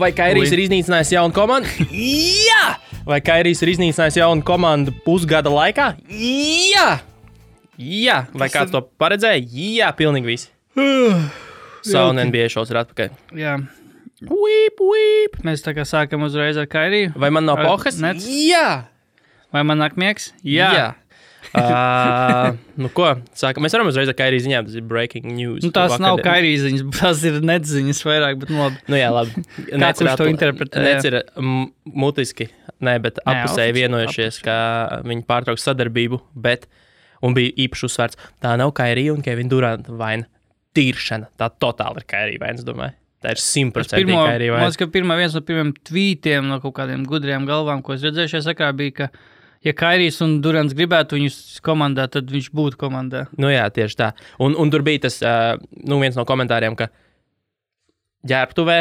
Vai Kairijs ir iznīcinājis jaunu komandu? Jā! Vai Kairijs ir iznīcinājis jaunu komandu pusgada laikā? Jā! Jā! Vai Tas kāds ir- to paredzēja? Jā, pilnīgi visi. Sauna NBA šos ir atpakaļ. Jā, Whip, whip! mēs tā kā sākam uzreiz ar Kairiju. Vai man nav Ar pohas? nets? Jā! Vai man nāk miegs? Jā. Jā. uh, nu ko, sākam. Mēs varam uzreiz ar Kairiju ziņām, tas ir breaking news. Nu, tās nav kairijas ziņas, tās ir nedziņas vairāk, bet nu, labi. Nu, jā, labi. Kāds kurš to interpretē. Nec ir mutiski, ne, bet Nē, apusēji vienojušies, ka viņi pārtrauks sadarbību, bet, un bija īpaši uzsvērts, tā nav Kairija un Kevina Duranta vaina. Tīršana, tā totāli ir Kairija vaina, es domāju. Tā ir simtprocentīgi Kairija man vaina. liekas, ka pirmā viens no pirmiem tvītiem no kaut kādiem gudriem galvām, ko es redzēju šajā sakarā, bija, ka, ja Kairijs un Durants gribētu viņus komandā, tad viņš būtu komandā. Nu jā, tieši tā. Un, un tur bija tas, uh, nu, viens no komentāriem, ka ģērbtuvē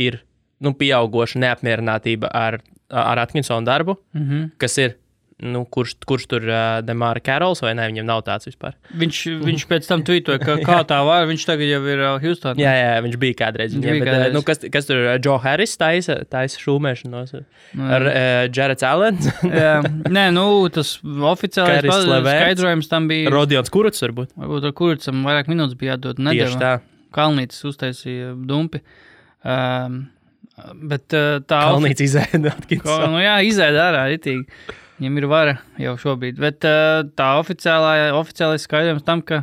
ir, nu, pieaugoša neapmierinātība ar, ar Atkinsona darbu, Mm -hmm. kas ir, nu, kurš, kurš tur uh, Demāra Karols vai ne, viņam nav tāds vispār. Viņš, viņš pēc tam tvītoja, ka kā tā var, viņš tagad jau ir uh, Houstonā. Jā, jā, viņš bija kādreiz. Viņam, bija bet, kādreiz. Nu, kas, kas tur ir? Joe Harris taisa, taisa šūmēšanos ar, Nu, ar uh, Jareds Allens, jā. Nē, nu, tas oficiālais skaidrojums tam bija. Rodions Kurts varbūt. Varbūt ar kurcam vairāk minūtes bija jādod. Tieši Nedēļa. tā. Kalnītis uztaisīja dumpi. Um, bet uh, tā Kalnīts izēda Atkinsona. nu jā, izēda ārā ritīgi. Viņam ir vara jau šobrīd. Bet uh, tā oficiālā, oficiālais skaidrojums tam, ka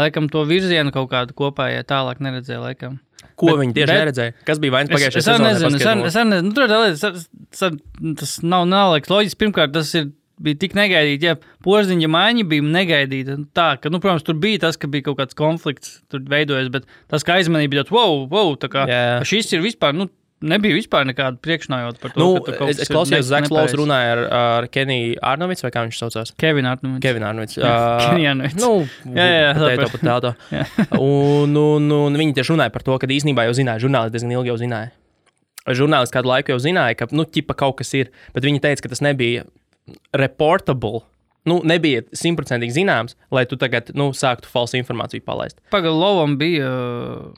laikam to virzienu kaut kādu kopā, ja tālāk neredzēja laikam. Ko Bet- viņi tieši bet- neredzēja? Kas bija vainas Es, pagājušajā es arī sezonā? nezinu, es Paskaidro. es arī nezinu. Nu, tur tā lieta, es- es- tas nav, nav liekas loģiski. Pirmkārt, tas ir, bija tik negaidīti, ja porziņa maiņa bija negaidīta. Tā, ka, nu, protams, tur bija tas, ka bija kaut kāds konflikts, tur veidojas, bet tas, kā aizmanīja, bija tāds, wow, wow, tā kā ka šis ir vispār, nu, nebija vispār nekāda priekšnājota par to, Nu, ka es, es klausījos, ir Zaks nepareizi. runāja ar, ar Keniju Arnovicu, vai kā viņš saucās? Kevina Arnolds. Kevinu Arnovicu. Kenny Arnolds. Nu, Jā, jā, jā, pateikt to sapratu. pat tādu. un, un, un viņi tieši runāja par to, ka īstenībā jau zināja, žurnālisti diezgan ilgi jau zināja. Žurnālisti kādu laiku jau zināja, ka, nu, ķipa kaut kas ir, bet viņi teica, ka tas nebija reportable. Nu, nebija simtprocentīgi zināms, lai tu tagad nu, sāktu falsu informāciju palaist. Pagaidā, bija uh,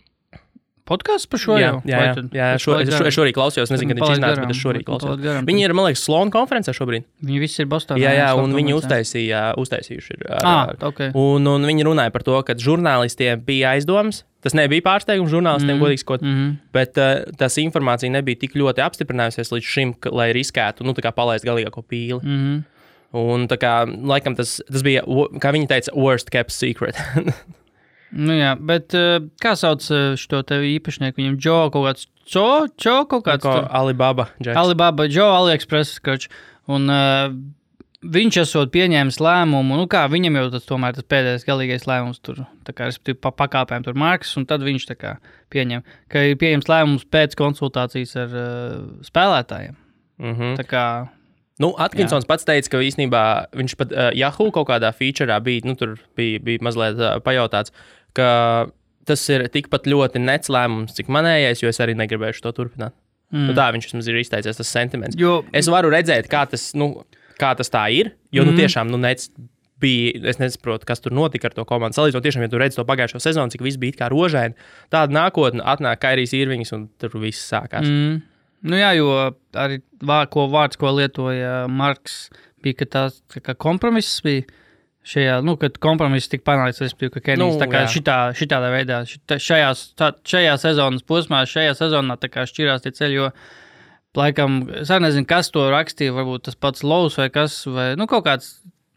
podkāsts par šo jā, jau? jā, jā, jā tas šo, es, šo, es šorīt klausījos, nezinu, kad viņš iznāca, bet es šorīt klausījos. Viņi ir, man liekas, Sloan konferencē šobrīd. Viņi visi ir Bostonā. Jā, jā, un viņi uztaisīja, uztaisījuši ir. Ah, ar- ok. Un, un viņi runāja par to, ka žurnālistiem bija aizdomas. Tas nebija pārsteigums žurnālistiem, mm. Mhm. godīgi sakot, Mhm. bet uh, tas informācija nebija tik ļoti apstiprinājusies līdz šim, ka, lai riskētu, nu, tā kā palaist galīgāko pīli. Mhm. Un tā kā, laikam, tas, tas bija, kā viņi teica, worst kept secret. Nu, jā, bet uh, kā sauc uh, šo te īpašnieku? Viņam Džo kaut kāds, Čo, Čo kaut kāds. Kā tur- Alibaba. Jacks. Alibaba, Džo, AliExpress, kroč. Un uh, viņš esot pieņēmis lēmumu, nu kā viņam jau tas tomēr tas pēdējais galīgais lēmums tur, tā kā, respektīvi, pa pakāpēm tur Marks, un tad viņš tā kā pieņem, ka ir pieņems lēmums pēc konsultācijas ar uh, spēlētājiem. Mm -hmm. Tā kā, Nu, Atkinsons Jā. pats teica, ka īstenībā viņš pat uh, Yahoo kaut kādā featurē bija, nu, tur bija, bija mazliet uh, pajautāts, ka tas ir tikpat ļoti nets lēmums, cik manējais, jo es arī negribēju to turpināt. Mm. Nu, tā viņš vismaz ir izteicies, tas sentiments. jo, Es varu redzēt, kā tas, nu, kā tas tā ir, jo, Mhm. nu, tiešām, nu, nets bija, es nesaprotu, kas tur notika ar to komandu. Salīdzinot, tiešām, ja tu redzi to pagājušo sezonu, cik viss bija kā rožaini, tāda nākotne atnāk Kairijs Irvings un tur viss sākās. Mm. Nu jā, jo arī vā, ko vārds, ko lietoja Marks, bija, ka tas tā kā kompromiss bija. Šajā, nu, kad kompromiss tika panākts, respektīvi, ka Kenijs Nu, tā kā jā. šitā, šitādā veidā, šitā, šajās, tā, šajā sezonas posmā, šajā sezonā tā kā šķirās tie ceļi, jo, laikam, es nezinu, kas to rakstīja, varbūt tas pats Lovs vai kas, vai, nu, kaut kāds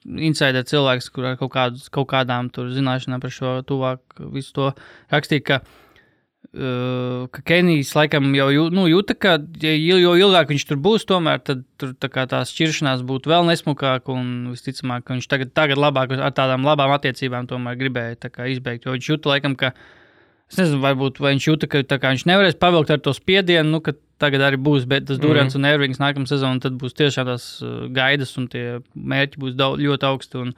insider cilvēks, kur ar kaut, kādu, kaut kādām tur zināšanām par šo tuvāk visu to rakstīja, ka Uh, ka Kenijs laikam jau nu, jūta, ka jo ilgāk viņš tur būs, tomēr tur tā tās šķiršanās būtu vēl nesmukāk. Un visticamāk, ka viņš tagad, tagad labāk ar tādām labām attiecībām gribēja izbeigt. Jo viņš jūta, laikam, ka es nezinu, varbūt vai viņš jūta, ka viņš nevarēs pavilkt ar to spiedienu, nu, tagad arī būs, bet tas Durants mm. un Ervings nākamā sezona, tad būs tiešām tās uh, gaidas un tie mērķi būs daudz, ļoti augsti. Un,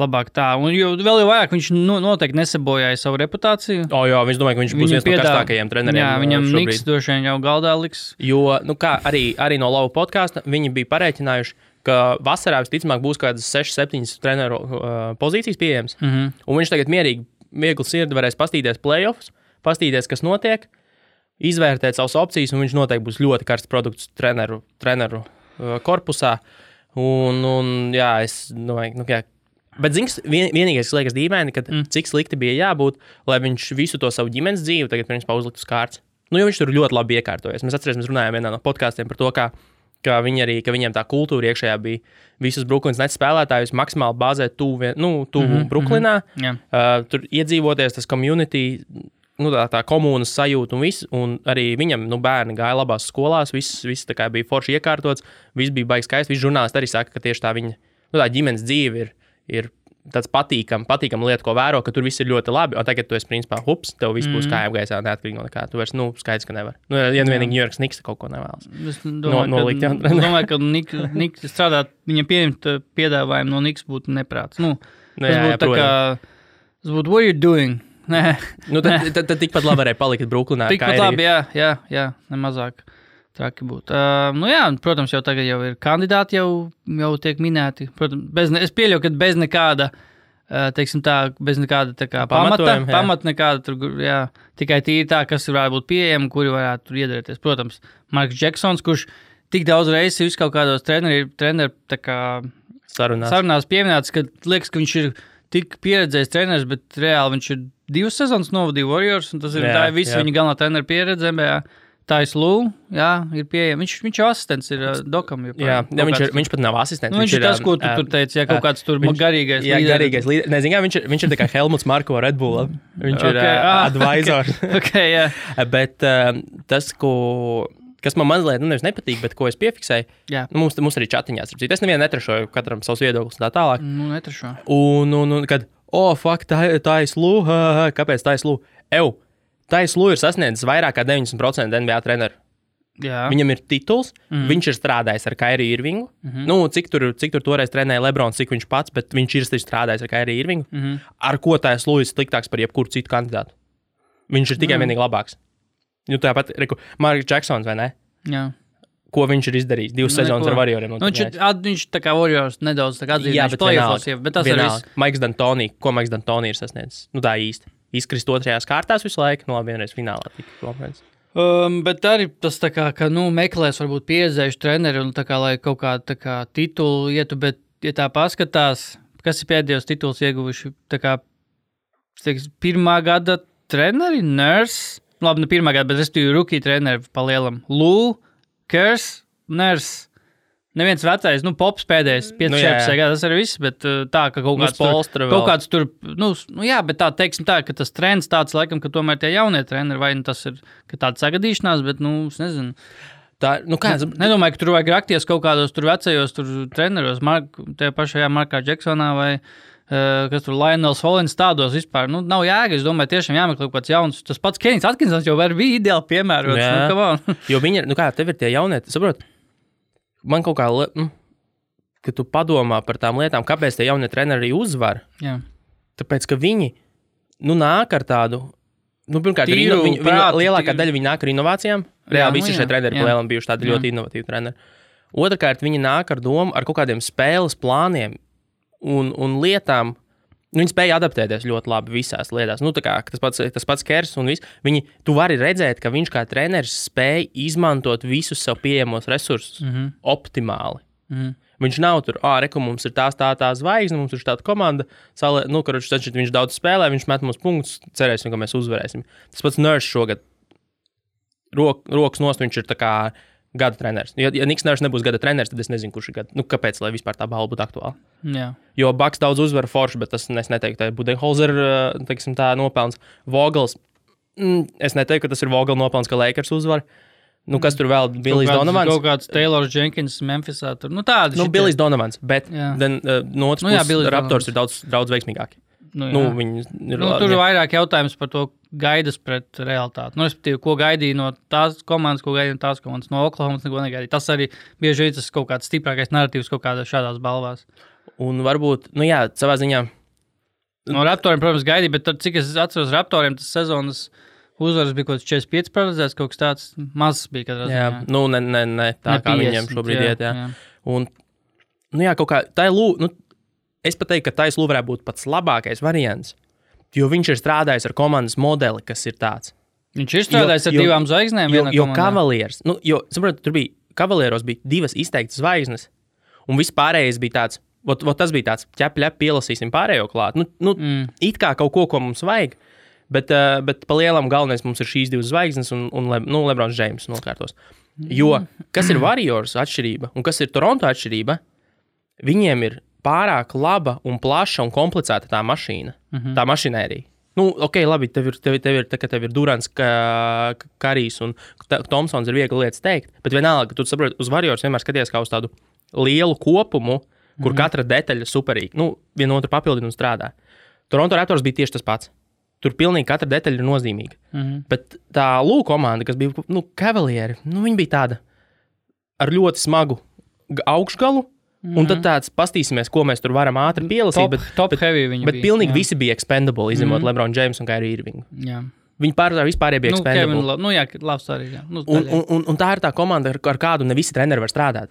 Labāk tā, un jo vēl jau vairāk viņš nu, noteikti nesabojāja savu reputāciju. O, jā, viņš domāja, ka viņš būs Viņam viens no piedāvā- karstākajiem treneriem. Jā, uh, viņam. Niks droši vien jau galdā liks. Jo, nu, kā arī, arī no Lapa podkāsta, viņi bija pareiķinājuši, ka vasarā visticamāk būs kaut kādas 6, 7 treneru uh, pozīcijas pieejamas. Mm -hmm. Un viņš tagad mierīgi, viegli sirdi varēs paskatīties playoffs, paskatīties, kas notiek. izvērtēt savas opcijas, un viņš noteikti būs ļoti karsts produkts treneru, treneru uh, korpusā. Un, un jā, es domāju, nu, jā, Bet zins, vien, vienīgais, kas liekas dīvaini, ka mm. cik slikti bija jābūt, lai viņš visu to savu ģimenes dzīvi tagad principā uzliktu uz kārtas. Nu, jo viņš tur ļoti labi iekārtojas. Mēs atceramies, runājām vienā no podkāstiem par to, kā, kā viņi arī, ka viņiem tā kultūra iekšējā bija visus Brooklynas net spēlētājus maksimāli bāzēt tuvu nu, tuv mm -hmm, Brooklynā. Mm -hmm, yeah. uh, tur iedzīvoties, tas community nu, tā, tā komunas sajūta, un, viss, un arī viņam nu, bērni gāja labās skolās, viss, viss bija forši iekārtots, viss bija baigi skaisti. Visi žurnālisti arī saka, ka tieši tā viņa nu, tā ģimenes dzīve ir. Ir Tāds patīkams, patīkams lieta, ko vēro, ka tur viss ir ļoti labi. Un tagad tu esi, principā, hups, tev viss būs mm. kājām gaisā, neatkarīgi no kā. Tu vairs, nu, skaidrs, ka nevar. Nu, ja vienīgi Ņujorkas Niks kaut ko nevēlas. Es domāju, no, nolikt, ka, es domāju, ka Niks, Niks strādāt, viņam pieņemt piedāvājumu no Niks būtu neprāts. Nu, nu, jā, jā, tā kā, tas būtu, what you doing? Nē, nu, tad, tad, tad tikpat labi varēja palikt Brooklynā. Tikpat labi, jā, jā, jā nemazāk. Traki būtu. Uh, nu jā, protams, jau tagad jau ir kandidāti, jau, jau tiek minēti. Protams, bez, ne, es pieļauju, ka bez nekāda, teiksim tā, bez nekāda tā kā pamata, pamata nekāda, tur, jā, tikai tīri tā, kas varētu būt pieejama, kuri varētu tur iedarboties. Protams, Marks Džeksons, kurš tik daudz reizes ir kaut kādos treneru, sarunās. sarunās pieminēts, ka liekas, ka viņš ir tik pieredzējis treneris, bet reāli viņš ir divas sezonas novadījis Warriors, un tas ir, jā, tā visa viņa galvenā treneru pieredze. NBA. Tais Lūks, jā, ir pieejams. Viņš, viņš jau asistents ir dokam. Joprojām. Jā, jā viņš, ir, viņš pat nav asistents. Nu, viņš, viņš ir tas, ko tu uh, tur teici, ja kaut uh, kāds tur viņš, garīgais. Jā, līderi. garīgais līderis. Nezinu, viņš, ir, viņš ir kā Helmuts Marko Red Bull. Viņš okay, ir uh, ah, advisor. okay, okay, yeah. Bet uh, tas, ko kas man mazliet nu, nepatīk, bet ko es piefiksēju. Jā. Nu, mums, mums arī čatiņās ir. Es nevienu netrašoju, katram savs viedoklis un tā tālāk. Nu, netrašoju. Un, un, un kad, oh, fuck, tā, tā ir slūga, kāpēc tā ir slūga? Ew, tā ir slūga ir sasniedzis vairāk kā 90% NBA treneru. Jā. Viņam ir tituls, mm. viņš ir strādājis ar Kairiju Irvingu. Mm -hmm. nu, cik, tur, cik tur toreiz trenēja Lebrons, cik viņš pats, bet viņš ir strādājis ar Kairiju Irvingu. Mm -hmm. Ar ko tā ir slūga sliktāks par jebkuru citu kandidātu? Viņš ir tikai mm. vienīgi labāks. Nu, tāpat, Marks Džeksons, vai ne? Jā. Ko viņš ir izdarījis? Divas nu, sezonas ar Warrioriem. Nu, viņš, at, viņš tā kā Warriors nedaudz atzīst, jā, bet, play-offs, jā, bet tas vienalga. ir viss. Maiks Dantonī, ko Maiks Dantonī ir sasniedzis? Nu, tā īsti. Izkrist otrajās kārtās visu laiku, no nu, vienreiz finālā tika konferences. Um, bet arī tas tā kā, ka, nu, meklēs varbūt pieredzējuši treneri un tā kā, lai kaut kādu kā, titulu ietu, bet, ja tā paskatās, kas ir pēdējos tituls ieguvuši, tā kā, teiks, pirmā gada treneri, nurse, labi, ne pirmā gada, bet es biju rookie treneri palielam. Lū, Kers, Ners. Neviens vecais, nu, pops pēdējais, 5 nu, gada, tas ir viss, bet uh, tā, ka kaut kāds nu, tur, kaut kāds tur, nu, nu, jā, bet tā, teiksim tā, ka tas trends tāds, laikam, ka tomēr tie jaunie treneri, vai nu tas ir, ka tāda sagadīšanās, bet, nu, es nezinu. Tā, nu, kāds... Nedomāju, ka tur vajag rakties kaut kādos tur vecajos tur treneros, Mark, tajā pašajā Markā Džeksonā vai Eh, kas tur Lionels Hollands tādos vispār nu, nav jēga. Es domāju, tiešām jāmeklē kaut kāds jauns. Tas pats Kenijs Atkinsons jau bija ideāli piemērots. Nu, jo viņi ir, nu kā tev ir tie jaunie, saprot, man kaut kā, nu, ka tu padomā par tām lietām, kāpēc tie jaunie treneri uzvar. Jā. Tāpēc, ka viņi nu, nāk ar tādu. Nu, pirmkārt, Tīru, viņi, viņi, prāti, lielākā tīru. daļa viņi nāk ar inovācijām. Reāli visi šie treneri palielam bijuši tādi jā. ļoti inovatīvi treneri. Otrakārt, viņi nāk ar domu, ar kaut kādiem spēles plāniem, un, un lietām. Nu, viņi spēja adaptēties ļoti labi visās lietās. Nu, kā, tas pats, tas pats Kers un viss. Viņi, tu vari redzēt, ka viņš kā treneris spēja izmantot visus sev pieejamos resursus mm -hmm. optimāli. Mm -hmm. Viņš nav tur, ah, reku, mums ir tās tā, tā zvaigzne, mums ir tāda komanda. Salē, nu, karuč, taču, viņš daudz spēlē, viņš met mums punktus, cerēsim, ka mēs uzvarēsim. Tas pats Nurse šogad. Rok, rokas nost, viņš ir tā kā gada treneris. Ja, ja Niks Nārs nebūs gada treneris, tad es nezinu, kurš ir gada. Nu, kāpēc lai vispār tā balva būtu aktuāla? Jā. Jo Baks daudz uzvaru forši, bet tas neteiktu, ka Budenholzer teiksim, tā nopelns. Vogels. Mm, es neteiktu, ka tas ir Vogels nopelns, ka Lakers uzvar. Nu, kas tur vēl bija? Billijs Donovans. Kaut kāds Taylors Jenkins, Memphisā. Tur, nu, tādi. Nu, Billijs Donovans, bet then, uh, no otras nu, jā, puses, Raptors ir daudz, daudz veiksmīgāki. Nu, nu, viņi ir, nu, tur ir vairāk jautājums par to gaidas pret realitāti. Nu, respektīvi, ko gaidīja no tās komandas, ko gaidīja no tās komandas, no Oklahomas, neko negaidīja. Tas arī bieži vien tas kaut kāds stiprākais narratīvs kaut kādās šādās balvās. Un varbūt, nu jā, savā ziņā. No Raptoriem, protams, gaidīja, bet tad, cik es atceros, Raptoriem tas sezonas uzvaras bija kaut kāds 45 paredzēts, kaut kas tāds mazs bija. Jā, nu, ne, ne, ne tā ne kā 50, viņiem šobrīd jā, iet. Jā. Jā. Un, nu jā, kaut kā tā ir lūdzu. Nu, es pat teiktu, ka Taisnība varētu būt pats labākais variants. Jo viņš ir strādājis ar komandas modeli, kas ir tāds. Viņš ir strādājis ar Jo- jo- divām zvaigznēm. Jo, jo kavalieris, nu, jo, saprot, tur bija kavalieros bija divas izteiktas zvaigznes, un viss pārējais bija tāds. Vot, vot tas bija tāds ķepļep, pielasīsim pārējo klāt. Nu, nu, mm. It kā kaut ko, ko mums vajag, bet, uh, bet pa lielam galvenais mums ir šīs divas zvaigznes un, un Le, nu, Lebrons Džeims nokārtos. Jo kas ir Warriors atšķirība un kas ir Toronto atšķirība? Viņiem ir pārāk laba un plaša un komplicēta tā mašīna, mm -hmm. tā mašinērija. Nu, ok, labi, tev ir, tev, tev ir, tā, tev ir Durants, ka, Karijs un Tomsons ir viegli lietas teikt, bet vienalga, tu saproti, uz Warriors vienmēr skaties kā uz tādu lielu kopumu, kur mm -hmm. katra detaļa superīga. Nu, viena otru papildina un strādā. Toronto Raptors bija tieši tas pats. Tur pilnīgi katra detaļa ir nozīmīga. Mm -hmm. Bet tā lūk, komanda, kas bija nu, Cavalieri, nu, viņi bija tāda ar ļoti smagu augšgalu. Mm -hmm. Un tad tāds pastīsimies, ko mēs tur varam ātri pielasīt. Top, bet, top bet, viņi bet bija. pilnīgi jā. visi bija expendable, izņemot mm -hmm. Lebron James un Kairiju Irvingu. Jā. Viņi pārsvarā vispār bija Nu, expendable. Kevin, nu, jā, labs arī. Jā. Nu, Un, un, un, un tā ir tā komanda, ar, ar kādu ne visi treneri var strādāt.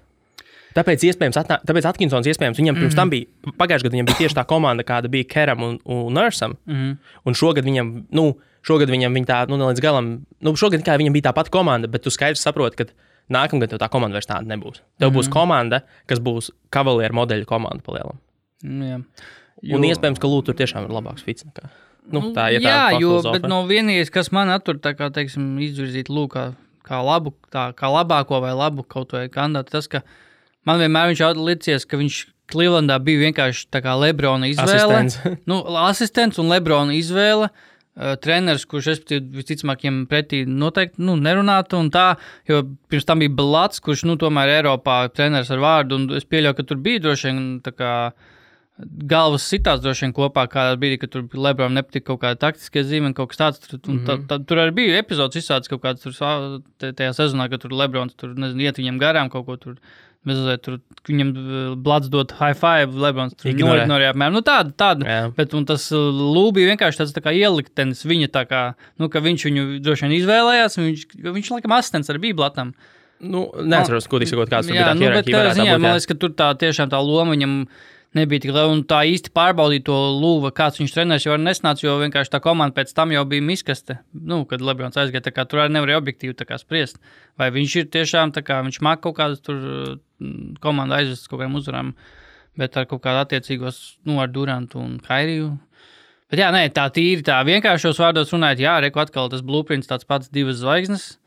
Tāpēc, iespējams, atnā, tāpēc Atkinsons iespējams viņam pirms tam bija, pagājušajā gadā viņam bija tieši tā komanda, kāda bija Keram un, un Nursam. Mm -hmm. Un šogad viņam, nu, šogad viņam viņa tā, nu, ne līdz galam, nu, šogad viņam bija tā pati komanda, bet tu skaidrs saproti, ka nākamgad tā komanda vairs tāda nebūs. Tev mm būs komanda, kas būs kavalieru modeļu komanda palielam. Nu, jā. Jo... Un iespējams, ka Lūdzu tur tiešām ir labāks fits. Nekā. Nu, tā ir jā, tā jo filozofija. bet no vienīgais, kas man attur, tā kā teiksim, izvirzīt lūk, kā, labu, tā, kā labāko vai labu kaut vai kandidātu, tas, ka man vienmēr viņš ir licies, ka viņš Clevelandā bija vienkārši tā kā Lebrona izvēle. Asistents. nu, asistents un Lebrona izvēle. Uh, treneris, kurš visticamāk, viņam pretī noteikti nu, nerunātu, un tā, jo pirms tam bija Blats, kurš, nu, tomēr Eiropā treneris ar vārdu, es pieļauju, ka tur bija droši vien galvas sitās droši vien kopā, kādā brīdī, kad tur Lebronam nepatika kaut kāda taktiskie zīme, kaut kas tāds. Tur, mm -hmm. tā, tā, tur arī bija epizodes izsācis kaut kāds tur tajā sezonā, kad tur Lebrons tur, nezinu, iet viņam garām kaut ko tur. Mazliet, tur viņam uh, blats dot high five, Lebrons tur Ignorē. ignorēja apmēram. Nu, tāda, tāda. Jā. Bet tas Lūks bija vienkārši tāds tā kā ieliktenis viņa, tā kā, nu, ka viņš viņu droši vien izvēlējās. un Viņš, viņš laikam, asistents arī bija blatam. Nu, neatceros, ko teikt, kāds tur bija. Jā, nu, bet ziņā, man liekas, ka tur tā tiešām tā loma viņam nebija tik liela. Un tā īsti pārbaudīt to lūvu, kāds viņš treneris jau nesnāca, jo vienkārši tā komanda pēc tam jau bija miskaste. Nu, kad Lebrons aizgāja, kā tur arī nevarēja objektīvi kā spriest. Vai viņš ir tiešām kā viņš māk kaut kādas tur mm, komandu aizvest kaut kādiem uzvarām, bet ar kaut kādu attiecīgos, nu, ar Durantu un Kairiju. Bet jā, nē, tā tīri tā vienkāršos vārdos runājot, jā, reku atkal tas blueprints tāds pats divas zvaigznes.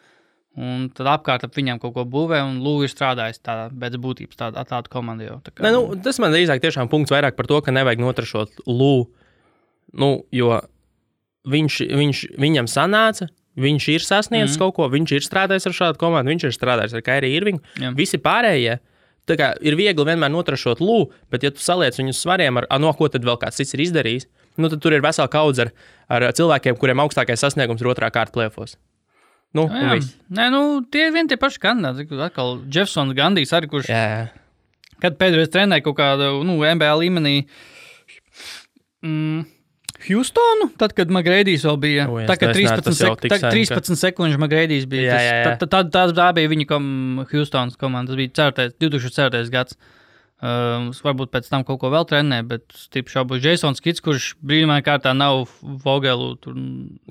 Un tad apkārt ap viņiem kaut ko būvē, un Lūija ir strādājis tādā, pēc būtības tādā, tāda komanda jau. Tā kā, Nē, nu, tas man drīzāk tiešām punkts vairāk par to, ka nevajag notrašot Lūku. Nu, jo viņš, viņš, viņam sanāca, viņš ir sasniedzis mm. kaut ko, viņš ir strādājis ar šādu komandu, viņš ir strādājis ar Kairiju Irvingu. Jā. Visi pārējie. Tā kā ir viegli vienmēr notrašot lūku, bet, ja tu saliec viņus svariem ar, ar no ko tad vēl kāds cits ir izdarījis, nu, tad tur ir vesela kaudze ar, ar cilvēkiem, kuriem augstākais sasniegums ir otrā kārta plēfos. Nu, un Jā, viss. Nē, nu, tie ir vien tie paši kandidāti. Atkal Jeffersons Gandijs, arī, kurš Jā, jā. kad pēdējais trenēja kaut kādu nu, NBA līmenī. Mm, Houstonu, tad, kad Magrēdijs vēl bija. O, jā, tā kā es nezināju, 13, tas jau sek tā, sen, ka- 13 sekundžu Magrēdijs bija. Jā, jā, jā. Tā, tā, tā, tā bija viņa kom, Houstonas komanda. Tas bija 4. 2004. gads. Um, varbūt pēc tam kaut ko vēl trenē, bet stipri šaubu Jasons Kits, kurš brīnumainā kārtā nav Vogelu. Tur,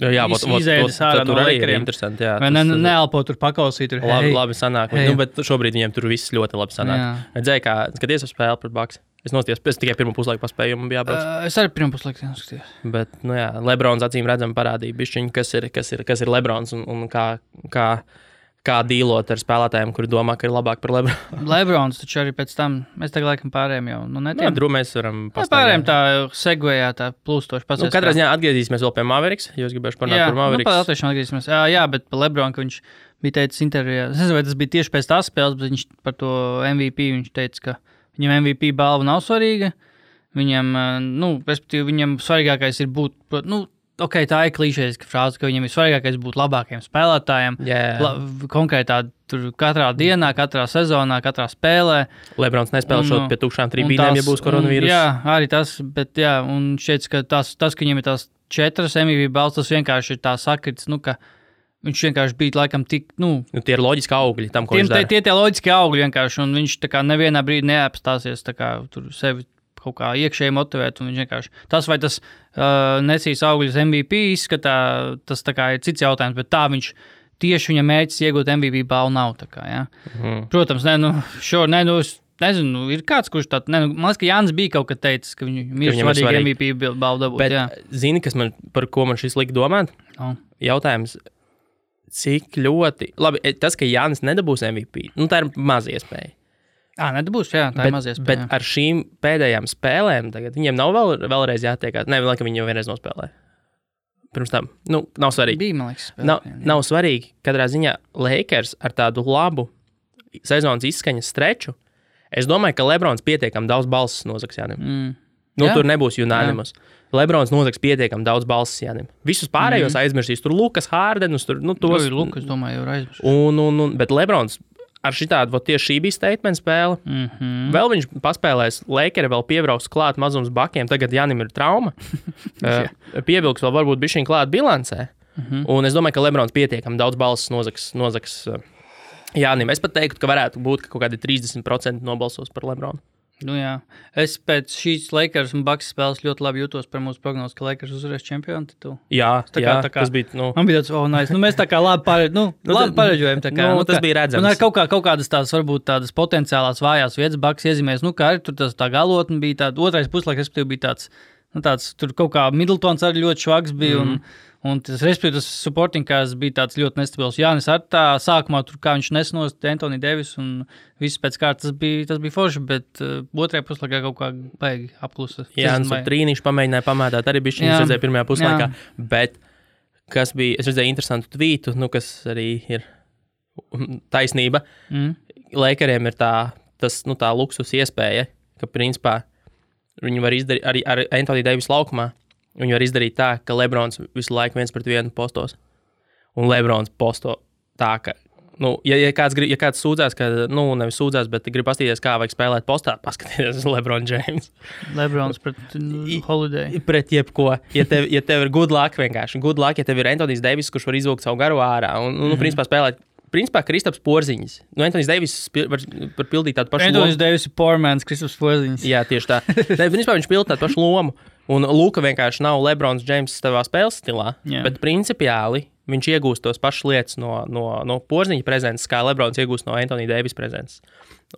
Jā, jā iz- vot, vot, izēdis to- ārā no ir Lakeriem. interesanti. Jā, Vai ne, neelpo tur pakausīt. Tur, Labi, hei. labi sanāk. Hei. Nu, bet šobrīd viņiem tur viss ļoti labi sanāk. Jā. Redzēju, kā skaties uz spēli pret Baksu. Es nostājos, es tikai pirmo puslaiku paspēju, un bija jābrauc. Uh, es arī pirmo puslaiku skatījos. Bet, nu jā, Lebrons acīm redzami parādīja, bišķiņ, kas, ir, kas, ir, kas ir Lebrons un, un kā, kā, kā dīlot ar spēlētājiem, kuri domā, ka ir labāk par Lebronu. Lebrons taču arī pēc tam, mēs tagad laikam pārējām jau. Nu, ne Jā, tiem. drūmēs varam Mēs pārējām tā segvējā, tā plūstoši Nu, pasaka. katrā ziņā atgriezīsimies vēl pie Mavericks, jo es gribēju parunāt jā, par nu, Mavericks. par Latviju atgriezīsimies. Jā, jā, bet par Lebronu, ka viņš bija teicis intervijā. Es nezinu, vai tas bija tieši pēc tās spēles, bet viņš par to MVP viņš teica, ka viņam MVP balva nav svarīga. Viņam, eh, nu, respektīvi, viņam svarīgākais ir būt, nu, ok, tā ir klišejiska frāze, ka viņam ir svarīgākais būt labākajam spēlētājam. Jā. La, konkrētā tur katrā dienā, katrā sezonā, katrā spēlē. Lebrons nespēlēšot Un, pie tukšām tribīnēm, ja būs koronavīrus. un, Jā, arī tas, bet jā, un šķiet, ka tas, tas, ka viņam ir tās četras MVP balvas, tas vienkārši ir tā sakrits, nu, viņš vienkārši bija laikam tik, nu, Nu, tie ir loģiski augļi tam, tie, tie tie loģiski augļi vienkārši, un viņš tā kā nevienā brīdī neapstāsies tā kā tur sevi kaut kā iekšēji motivēt. tas, vai tas uh, nesīs augļus MVP, izskatā, tas ir cits jautājums, bet tā viņš tieši viņa mērķis iegūt MVP balvu nav. Kā, ja? Mhm. Protams, ne, nu, šo, ne, nu, es nezinu, ir kāds, kurš tāds, nu, man liekas, ka Jānis bija kaut kad teicis, ka viņu ir viņam ir svarīgi. MVP balvu dabūt. Bet, jā. zini, kas man, par ko man šis lika domāt? Nu. Jautājums, cik ļoti. Labi, tas, ka Jānis nedabūs MVP, nu, tā ir maza iespēja. Ā, nedabūs, jā, tā bet, mazies. bet ar šīm pēdējām spēlēm tagad viņiem nav vēl, vēlreiz jātiekās. Nē, laikam viņi jau vienreiz nospēlēja. Pirms tam. Nu, nav svarīgi. bija, man liekas, spēlē, Nav, jā. nav svarīgi. Katrā ziņā Lakers ar tādu labu sezonas izskaņas streču. Es domāju, ka Lebrons pietiekami daudz balsis nozags Jānim. Mm. Nu, Jā. tur nebūs unānimus. Lebrons nozags pietiekami daudz balsis Jānim. Visus pārējos mm. aizmirsīs. Tur Lukas Hārdenis, tur nu, tos. Lukas, domāju, ir aizmirsis. Un, un, un, bet Lebrons ar šitādu, tieši šī bija statement spēle. Mm -hmm. Vēl viņš paspēlēs, Lakers vēl piebrauks klāt mazums bakiem. Tagad Janim ir trauma. uh, pievilks vēl varbūt bišķiņ klāt bilancē. Mm -hmm. Un es domāju, ka Lebrons pietiekami daudz balsis nozags. nozags uh, Jānim, es pat teiktu, ka varētu būt ka kaut kādi 30% nobalsos par Lebronu. Nu, jā. es pēc šīs Lakers un Bucks spēles ļoti labi jūtos par mūsu prognozi, ka Lakers uzvarēs čempionu titulu. Jā, Tā kā- jā tā kā- tas bija. Nu, Man bija tāds, oh, nice. nu, mēs tā kā labi, pārē, nu, Nu, labi pareģojam. Kā, nu, tas kā- bija redzams. Un ar kaut, kā, kaut kādas tādas, varbūt tādas potenciālās vājās vietas, Bucks iezīmēs, nu, kā arī tur tas tā galotne bija tāda, otrais puslaiks, respektīvi, bija tāds, nu, tāds, tur kaut kā Middletons arī ļoti švags bija. Mm. Un, Un tas, respektīvi, tas supporting kāds bija tāds ļoti nestabils. Jānis ar tā sākumā, tur, kā viņš nesnost Antoni Devis un viss pēc kārtas, tas bija, tas bija forši, bet uh, otrajā puslaikā kaut kā baigi apklusa. Jā, un trīnīši pamēģināja pamētāt arī šis Jā, redzēja pirmajā puslaikā. jā. Bet kas bija, es redzēju interesantu tvītu, nu, kas arī ir taisnība. Mm. Lakeriem ir tā, tas, nu, tā luksus iespēja, ka principā viņi var izdarīt arī ar Antoni Deivisu laukumā. Viņi var izdarīt tā, ka Lebrons visu laiku viens pret vienu postos. Un Lebrons posto tā, ka, nu, ja, ja, kāds, grib, ja kāds sūdzās, ka, nu, nevis sūdzās, bet grib paskatīties, kā vajag spēlēt postā, paskatieties uz Lebronu Džeimsu. Lebrons pret nu, Holiday. Pret jebko. Ja tev, ja tev ir good luck, vienkārši good luck, ja tev ir Antonius Deivis, kurš var izvilkt savu garu ārā un, un mm -hmm. principā spēlēt. Principā Kristaps Porziņš. Nu, Antonius Deivis var, var pildīt tādu pašu Antonius Deivis ir Pormans, Kristaps Porziņš. Jā, tieši tā. Ne, principā viņš pilda tādu pašu lomu. Un Luka vienkārši nav Lebrons Džeims savā spēles stilā. Jā. Bet principiāli viņš iegūst tos pašus lietas no, no, no porziņa prezences, kā Lebrons iegūst no Antonius Deivis prezences.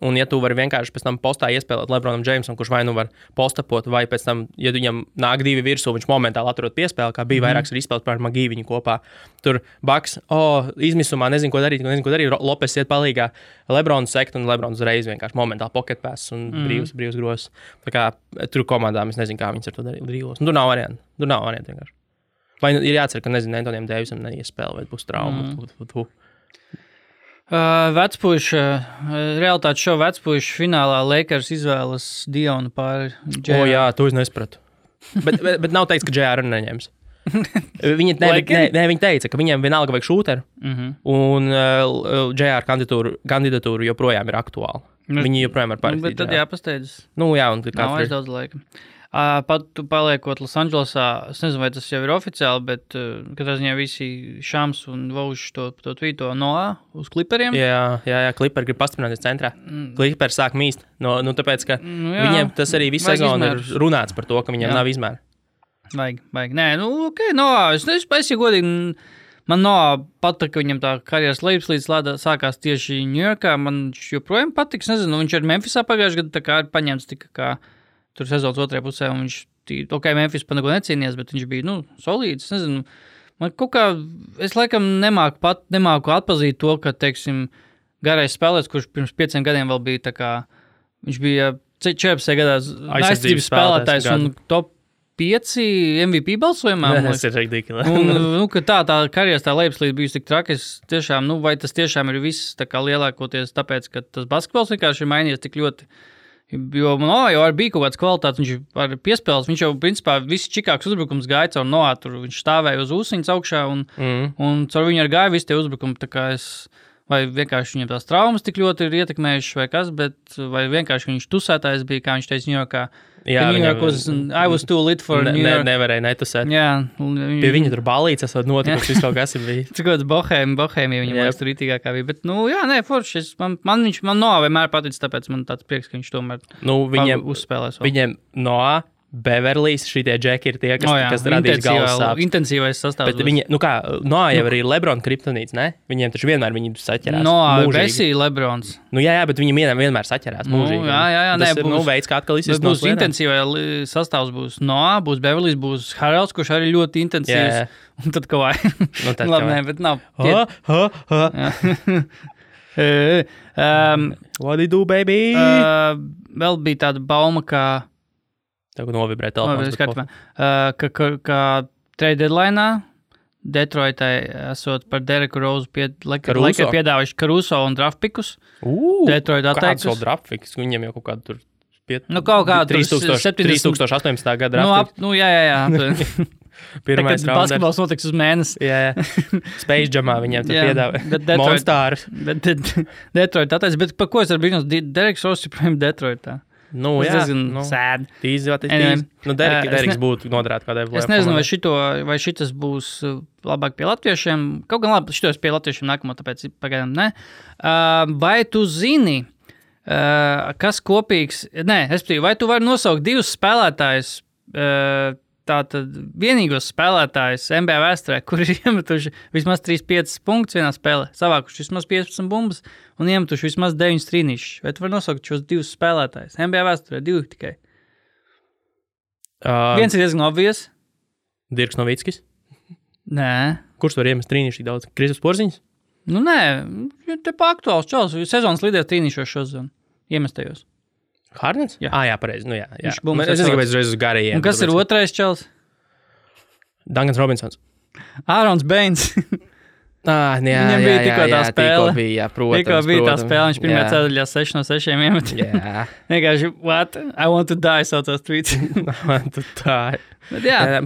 Un, ja tu vari vienkārši pēc tam postā iespēlēt Lebronam Džeimsam, kurš vai nu var postapot, vai pēc tam, ja viņam nāk divi virsū, viņš momentāli atrod piespēli, kā bija mm vairākas izspēles par Magiju viņu kopā. Tur Baks, oh, izmisumā nezinu, ko darīt, nezinu, ko darīt. Lopes iet palīgā, Lebrons sekt, un Lebrons uzreiz vienkārši momentāli poketpēs un mm brīvs, brīvs grozs. Tā kā tur komandām es nezinu, kā viņas ar to. Drīlos. Nu, tur nav variantu. Tur nav variantu vienkārši. Vai nu ir jācer, ka nezinu, Antonijam Deivisam neiespēlē, vai būs trauma. Mm. Tu, tu, tu. Uh, Vecpuļš, uh, realitāte šo vecpuļšu finālā Lakers izvēlas Dionu pāri O, Džēru. jā, to es nesapratu. bet, bet, bet nav teikts, ka JR neņems. Viņi, ne, ne, ne, viņi teica, ka viņiem vienalga vajag šūteru, Mm -hmm. un uh, JR kandidatūra, kandidatūra joprojām ir aktuāla. Nu, Viņi joprojām ir Nu, bet tad jāpasteidzas. Nu, jā, un Nav kāds vairs daudz laika. Uh, pat tu paliekot Losandželosā, es nezinu, vai tas jau ir oficiāli, bet uh, katrā ziņā visi Šāms un Vaušs to, to tvīto no uz kliperiem. Jā, jā, jā Clippers grib pastiprināties centrā. Mm. Clippers sāk mīst. No, nu, tāpēc, ka Nu, jā. viņiem tas arī visu sezonu ir runāts par to, ka viņiem Jā. nav izmēra. Vajag, vajag. Nē, nu, ok, no, es nezinu, es jau godīgi. Man no patīk, ka viņam tā karjeras lejupslīdes lādā sākās tieši Ņujorkā. Man joprojām patīk. Es nezinu, viņš ir Memphisā pagājušajā gadā, tā kā ir paņemts tikai tur sezonas otrajā pusē. Viņš, ok, Memphis par neko necīnījās, bet viņš bija, nu, solīds. Es nezinu, man kaut kā, es laikam nemāku pat, nemāku atpazīt to, ka, teiksim, garais spēlētājs, kurš pirms pieciem gadiem vēl bija kā, viņš bija 14 gadā aizsardzības spēlētājs un top 5 MVP balsojumā. liekas. Tas ir. Un, nu, tā, tā karjeras tā lejupslīde bijusi tik traka, tiešām, nu, vai tas tiešām ir viss tā kā lielākoties tāpēc, ka tas basketbols vienkārši ir mainījies tik ļoti. Jo man no, jau bija kaut kāds kvalitātes, viņš ar piespēles, viņš jau, principā, viss čikāks uzbrukums gāja caur noā, tur viņš stāvēja uz ūsuņas augšā un, Mm. un caur viņu ar gāja visi tie uzbrukumi. Tā kā es, vai vienkārši viņam tās traumas tik ļoti ir ietekmējušas, vai kas, bet vai vienkārši viņš tusētājs bija, kā viņš teica, Ņujorkā. Jā, viņam- was, I was too lit for ne, New ne, York. nevarēja netusēt. Jā, Pie viņa tur balīts, esot notikusi, viss kaut kas ir bijis. Cik tāds bohēmi, bohēmi Jep. liekas tur rītīgākā bija. Bet, nu, jā, nē, forši. Es, man, man viņš man no vienmēr paticis, tāpēc man tāds prieks, ka viņš tomēr Nu, viņiem, uzspēlēs. vēl. viņiem no Beverlīs šitie džeki ir tie, kas, O, jā, kas radīs galvas. Intensīvais sastāvs. Bet viņi, nu kā, no jau arī Lebrona kriptonīts, ne? Viņiem taču vienmēr viņi saķerās. No. Besī, Lebrons. Nu, jā, jā, bet viņi vienmēr, vienmēr saķerās. Nu, Mūžīgi. jā, jā, jā, Tas nē, ir, nu, būs- veids, kā atkal izsist. būs intensīvais sastāvs. Būs Noā, būs Beverlijs, būs Haralds, kurš arī ļoti Jā, intensīvs. jā. Un tad kā. Nu, tad Labi, kā nē, bet nav. Ha, ha, ha. Jā. um, What do you do, baby? uh, vēl bija tāda bauma, ka, Tev novibrē telefons. viss bet kārtībā. uh, ka, ka, ka trade deadline Detroitai esot par Dereku Rozu pie, laika, laika piedāvājuši Karuso un draftpikus. Ū, Detroit Kāds vēl atteiktos. draftfiks? Viņam jau kaut kāda tur. Piet, Nu, kaut kā tur 3000 70 3018. gada Nu, ap, nu, jā, jā, jā. Pirmais raunders. basketbols notiks uz mēnesi. Jā, jā. Space Jamā viņiem tur Jā, piedāvā. bet Detroit- Monstārus. Bet par ko es ar brīnos? Dereks Ross joprojām Detroitā. Nu, Tas jā, diezgan nu, sad. tīzi, vai Anyway. Nu, Derek, uh, es Dereks ne- būtu noderēts kādai Es nezinu, vai, šito, vai šis būs uh, labāk pie latviešiem. Kaut gan labi, šitos pie latviešiem nākamo, tāpēc pagaidām ne. Uh, vai tu zini, uh, kas kopīgs? Nē, es domāju, vai tu vari nosaukt divus spēlētājus? Uh, Tātad vienīgos spēlētājus NBA vēsturē, kuriem ir iemetuši vismaz 3-5 punktus vienā spēlē, savākuši vismaz 15 bumbas un iemetuši vismaz 9 trīnīšus. Vai tu vari nosaukt šos divus spēlētājus? NBA vēsturē divi tikai. Uh, Viens ir diezgan obvies. Dirks Novickis. Nē, Kurš tur iemet trīnīši tik daudz? Kristus Porziņš? Nu, nē, ja te paktuāls čels. Sezonas līderis trīnīšos šo zonu. Hardens? Jā. Ah, jā, pareizi. Nu, jā, jā. Viņš bumbas Man- Es atsauc. gribēju uzreiz uz garajiem. Un kas ir otrais čels? Dankans Robinsons. Ārons Beins. Ah, jā, Viņam bija tikko tā spēle. Tikko bija, jā, protams. Tikko bija tā protams. spēle, viņš pirmajā Jā. ceturtajā 6 no 6 iemet. Jā, Vienkārši, what? I want to die, saucās tweets. tu tā. Bet jā,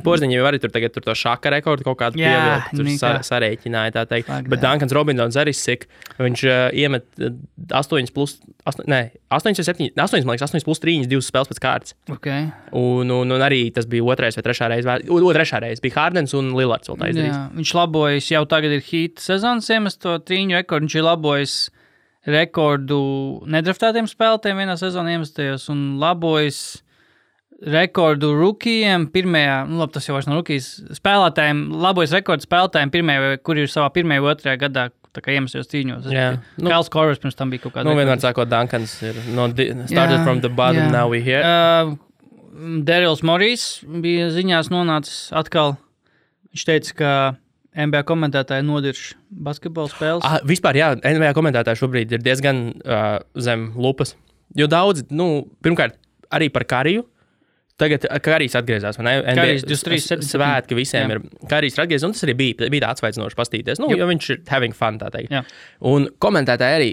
Porziņš jau arī tur tagad tur to šāka rekordu kaut kādu pievilkt. Tur sa kā. sarēķināja, tā teikt. Fuck Bet. Dankans Robinsons arī sik. Viņš uh, iemet 8 plus, 8, nē, 8, 7, 8, man liekas, 8 plus 3, 2 spēles pēc kārtas. okay. Un, un, un arī tas bija otrais vai trešā reize. O, trešā reize bija Hārdens un Lillards vēl tā izdarījis. viņš labojas jau tagad ir hīta sezonas iemest to trīņu rekordu. Viņš ir labojis rekordu nedraftētiem spēlētājiem vienā sezonā iemestajos un labojas rekordu rookiem pirmajā, nu labi, tas jau vairs nav rookies, spēlētājiem, labojas rekordu spēlētājiem pirmajā, kur ir savā pirmajā, otrajā gadā, tā kā iemestajos trīņos. Jā. Nu, Kāls Korvers pirms tam bija kaut kāds. Nu, vienmēr sakot, Dankans ir no started Jā, from the bottom, jā. now we here. Uh, Derils Morijs bija ziņās nonācis atkal. Viņš teica, ka NBA komentētāji nodirš basketbola spēles. Ah, vispār, jā, NBA komentētāji šobrīd ir diezgan uh, zem lupas. Jo daudz, nu, pirmkārt, arī par kariju. Tagad Karijs atgriezās. Karijs 23, s- s- Svētki visiem Jā. ir. Karijs ir atgriezies, un tas arī bija, bija tāds atsvaidzinošs pastīties. Nu, Jup. jo viņš ir having fun, tā teikt. Jā. Un komentētāji arī.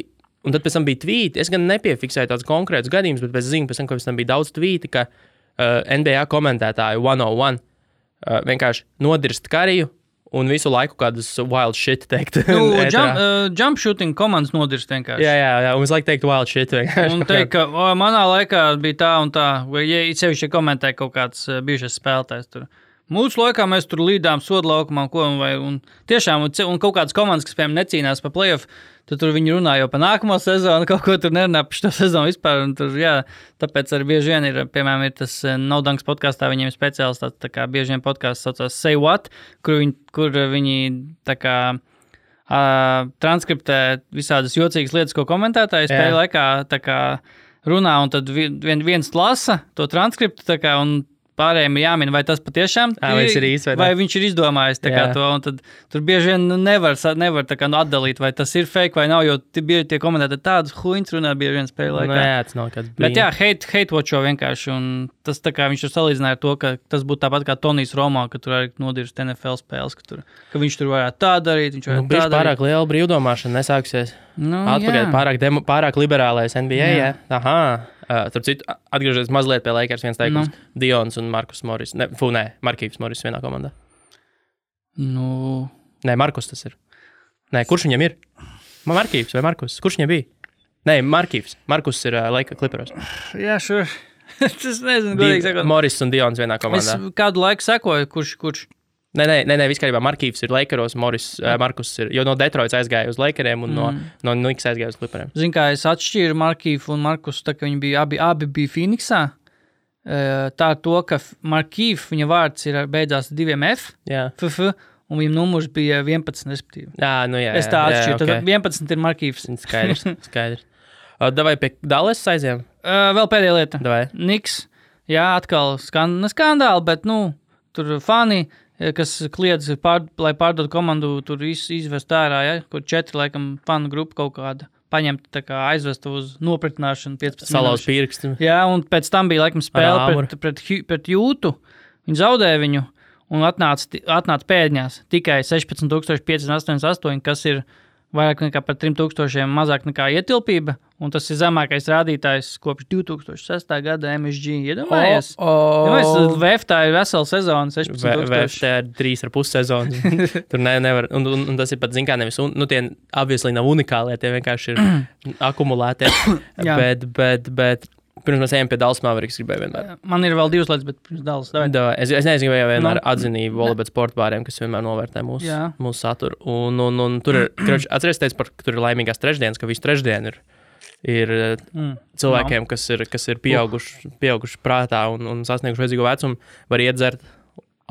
Un tad pēc tam bija tvīti. Es gan nepiefiksēju tādus konkrētus gadījumus, bet es zinu, tam, ka pēc tam bija daudz tvīti, ka uh, NBA komentētāji 101 uh, vienkārši nodirst kariju un visu laiku kādus wild shit teikt. Nu, ēterā. jump, uh, jump shooting komandas nodirst vienkārši. Jā, jā, jā. Un es laiku teiktu, wild shit. Un teikt, ka o, manā laikā bija tā un tā, vai ja sevišķi komentē kaut kāds uh, bijušais spēlētājs. Tur. Mūsu laikā mēs tur līdām sodu laukumā, ko un, vai, un tiešām, un, un kaut kādas komandas, kas, piemēram, necīnās par playoff, tad tur viņi runā jau par nākamo sezonu, kaut ko tur nerunā par šo sezonu vispār. Tur, jā, tāpēc arī bieži vien ir, piemēram, ir tas Naudanks podkāstā, viņiem ir speciāls tāds, tā kā bieži vien podkāsts saucās Say What, kur viņi, kur viņi tā kā. Uh, transkriptē visādas jocīgas lietas, ko komentētāji spēlē Jā. laikā runā, un tad vi- vien, viens lasa to transkriptu, kā, un pārējiem ir jāmin, vai tas patiešām Ā, vai ir īsts vai vai viņš ir izdomājis kā to, tad tur bieži vien nu, nevar, nevar kā nu atdalīt, vai tas ir fake vai nav, jo bieži tie komentētāji tādus huīņus runā bieži vien spēlē Nu, jā, tas nav kāds. Bet jā, hate, hate watcho vienkārši, un tas kā viņš tur salīdzināja ar to, ka tas būtu tāpat kā Tonijs Romā, ka tur arī nodirst NFL spēles, ka, tur, ka viņš tur varētu tā darīt, viņš Nu, varētu bija tā darīt. pārāk liela brīvdomāšana, nesāksies. Nu, Atpakaļ, pārāk, demo, pārāk liberālais NBA. Jā. Jā. Aha. Uh, Starp citu, atgriežoties mazliet pie Lakers, viens teikums. No. Dions un Markus Morris. Ne, fu, nē, Markīvs Morris vienā komandā. Nu, Nē, Markus tas ir. Nē, kurš viņam ir? Markīvs vai Markus? Kurš viņam bija? Nē, Markīvs. Markus ir uh, Laika kliparos. Jā, šur. es nezinu, godīgi sakot. Moris un Dions vienā Es komandā. kādu laiku sekoju, kurš, kurš Nē, nē, nē, nē vispār Markīvs ir Lakeros, Moris, uh, Markus ir, jo no Detroitas aizgāja uz Lakeriem un no, Mm. no Niks aizgāja uz klipariem. Zinu, kā es atšķīru Markīvu un Markusu, tā kā viņi bija abi, abi bija Phoenixā. Tā to, ka Markīva viņa vārds ir beidzās ar diviem F, Jā, FF, un viņa numurs bija 11. Respektīvi. jā nu jā. Es tā jā, atšķiru. jā, Tad okay. 11 ir Markīvs. Skaidrs, skaidrs. Uh, Davai pie Dallas aizējām. Uh, vēl pēdējā lieta. Davai. Niks. Jā, atkal skan, skandāli, bet nu, tur fani, kas kliedz, pār, lai pārdotu komandu, tur iz, izvest ārā, ja, kur četri, laikam, fanu grupu kaut kāda paņemt, kā aizvest uz nopratināšanu 15 Salauz minūšu. pirkstu. Jā, un pēc tam bija laikam spēle pret, pret, Hu- pret jūtu. Viņi zaudēja viņu un atnāca, atnāca pēdņās tikai 16,588, kas ir vairāk nekā par 3000 mazāk nekā ietilpība. Un tas ir zemākais rādītājs kopš 2006. gada MSG. Iedomājies, oh, oh. VF tā ir vesela sezona, 16,000. VFT ir trīs ar pus sezonas. Tur ne, nevar. Un, un, un tas ir pat, zin kā, nevis, un, nu, tie obviously nav unikāli, tie vienkārši ir akumulēti. Bet, bet, bet, pirms mēs ejam pie Dallas Mavericks, gribēju vienmēr. Man ir vēl divas lietas, bet pirms davai. Da, es, es nezinu, vai jau vienmēr Nu. no. atzinību volejbola sporta bāriem, kas vienmēr novērtē mūsu, Jā. mūsu saturu. Un, un, un tur ir, atcerieties, par, ka tur ir laimīgās trešdienas, ka visu trešdienu ir, ir eh, Mm. cilvēkiem, kas ir, kas ir pieauguši, pieauguši prātā un, un sasnieguši vajadzīgo vecumu, var iedzert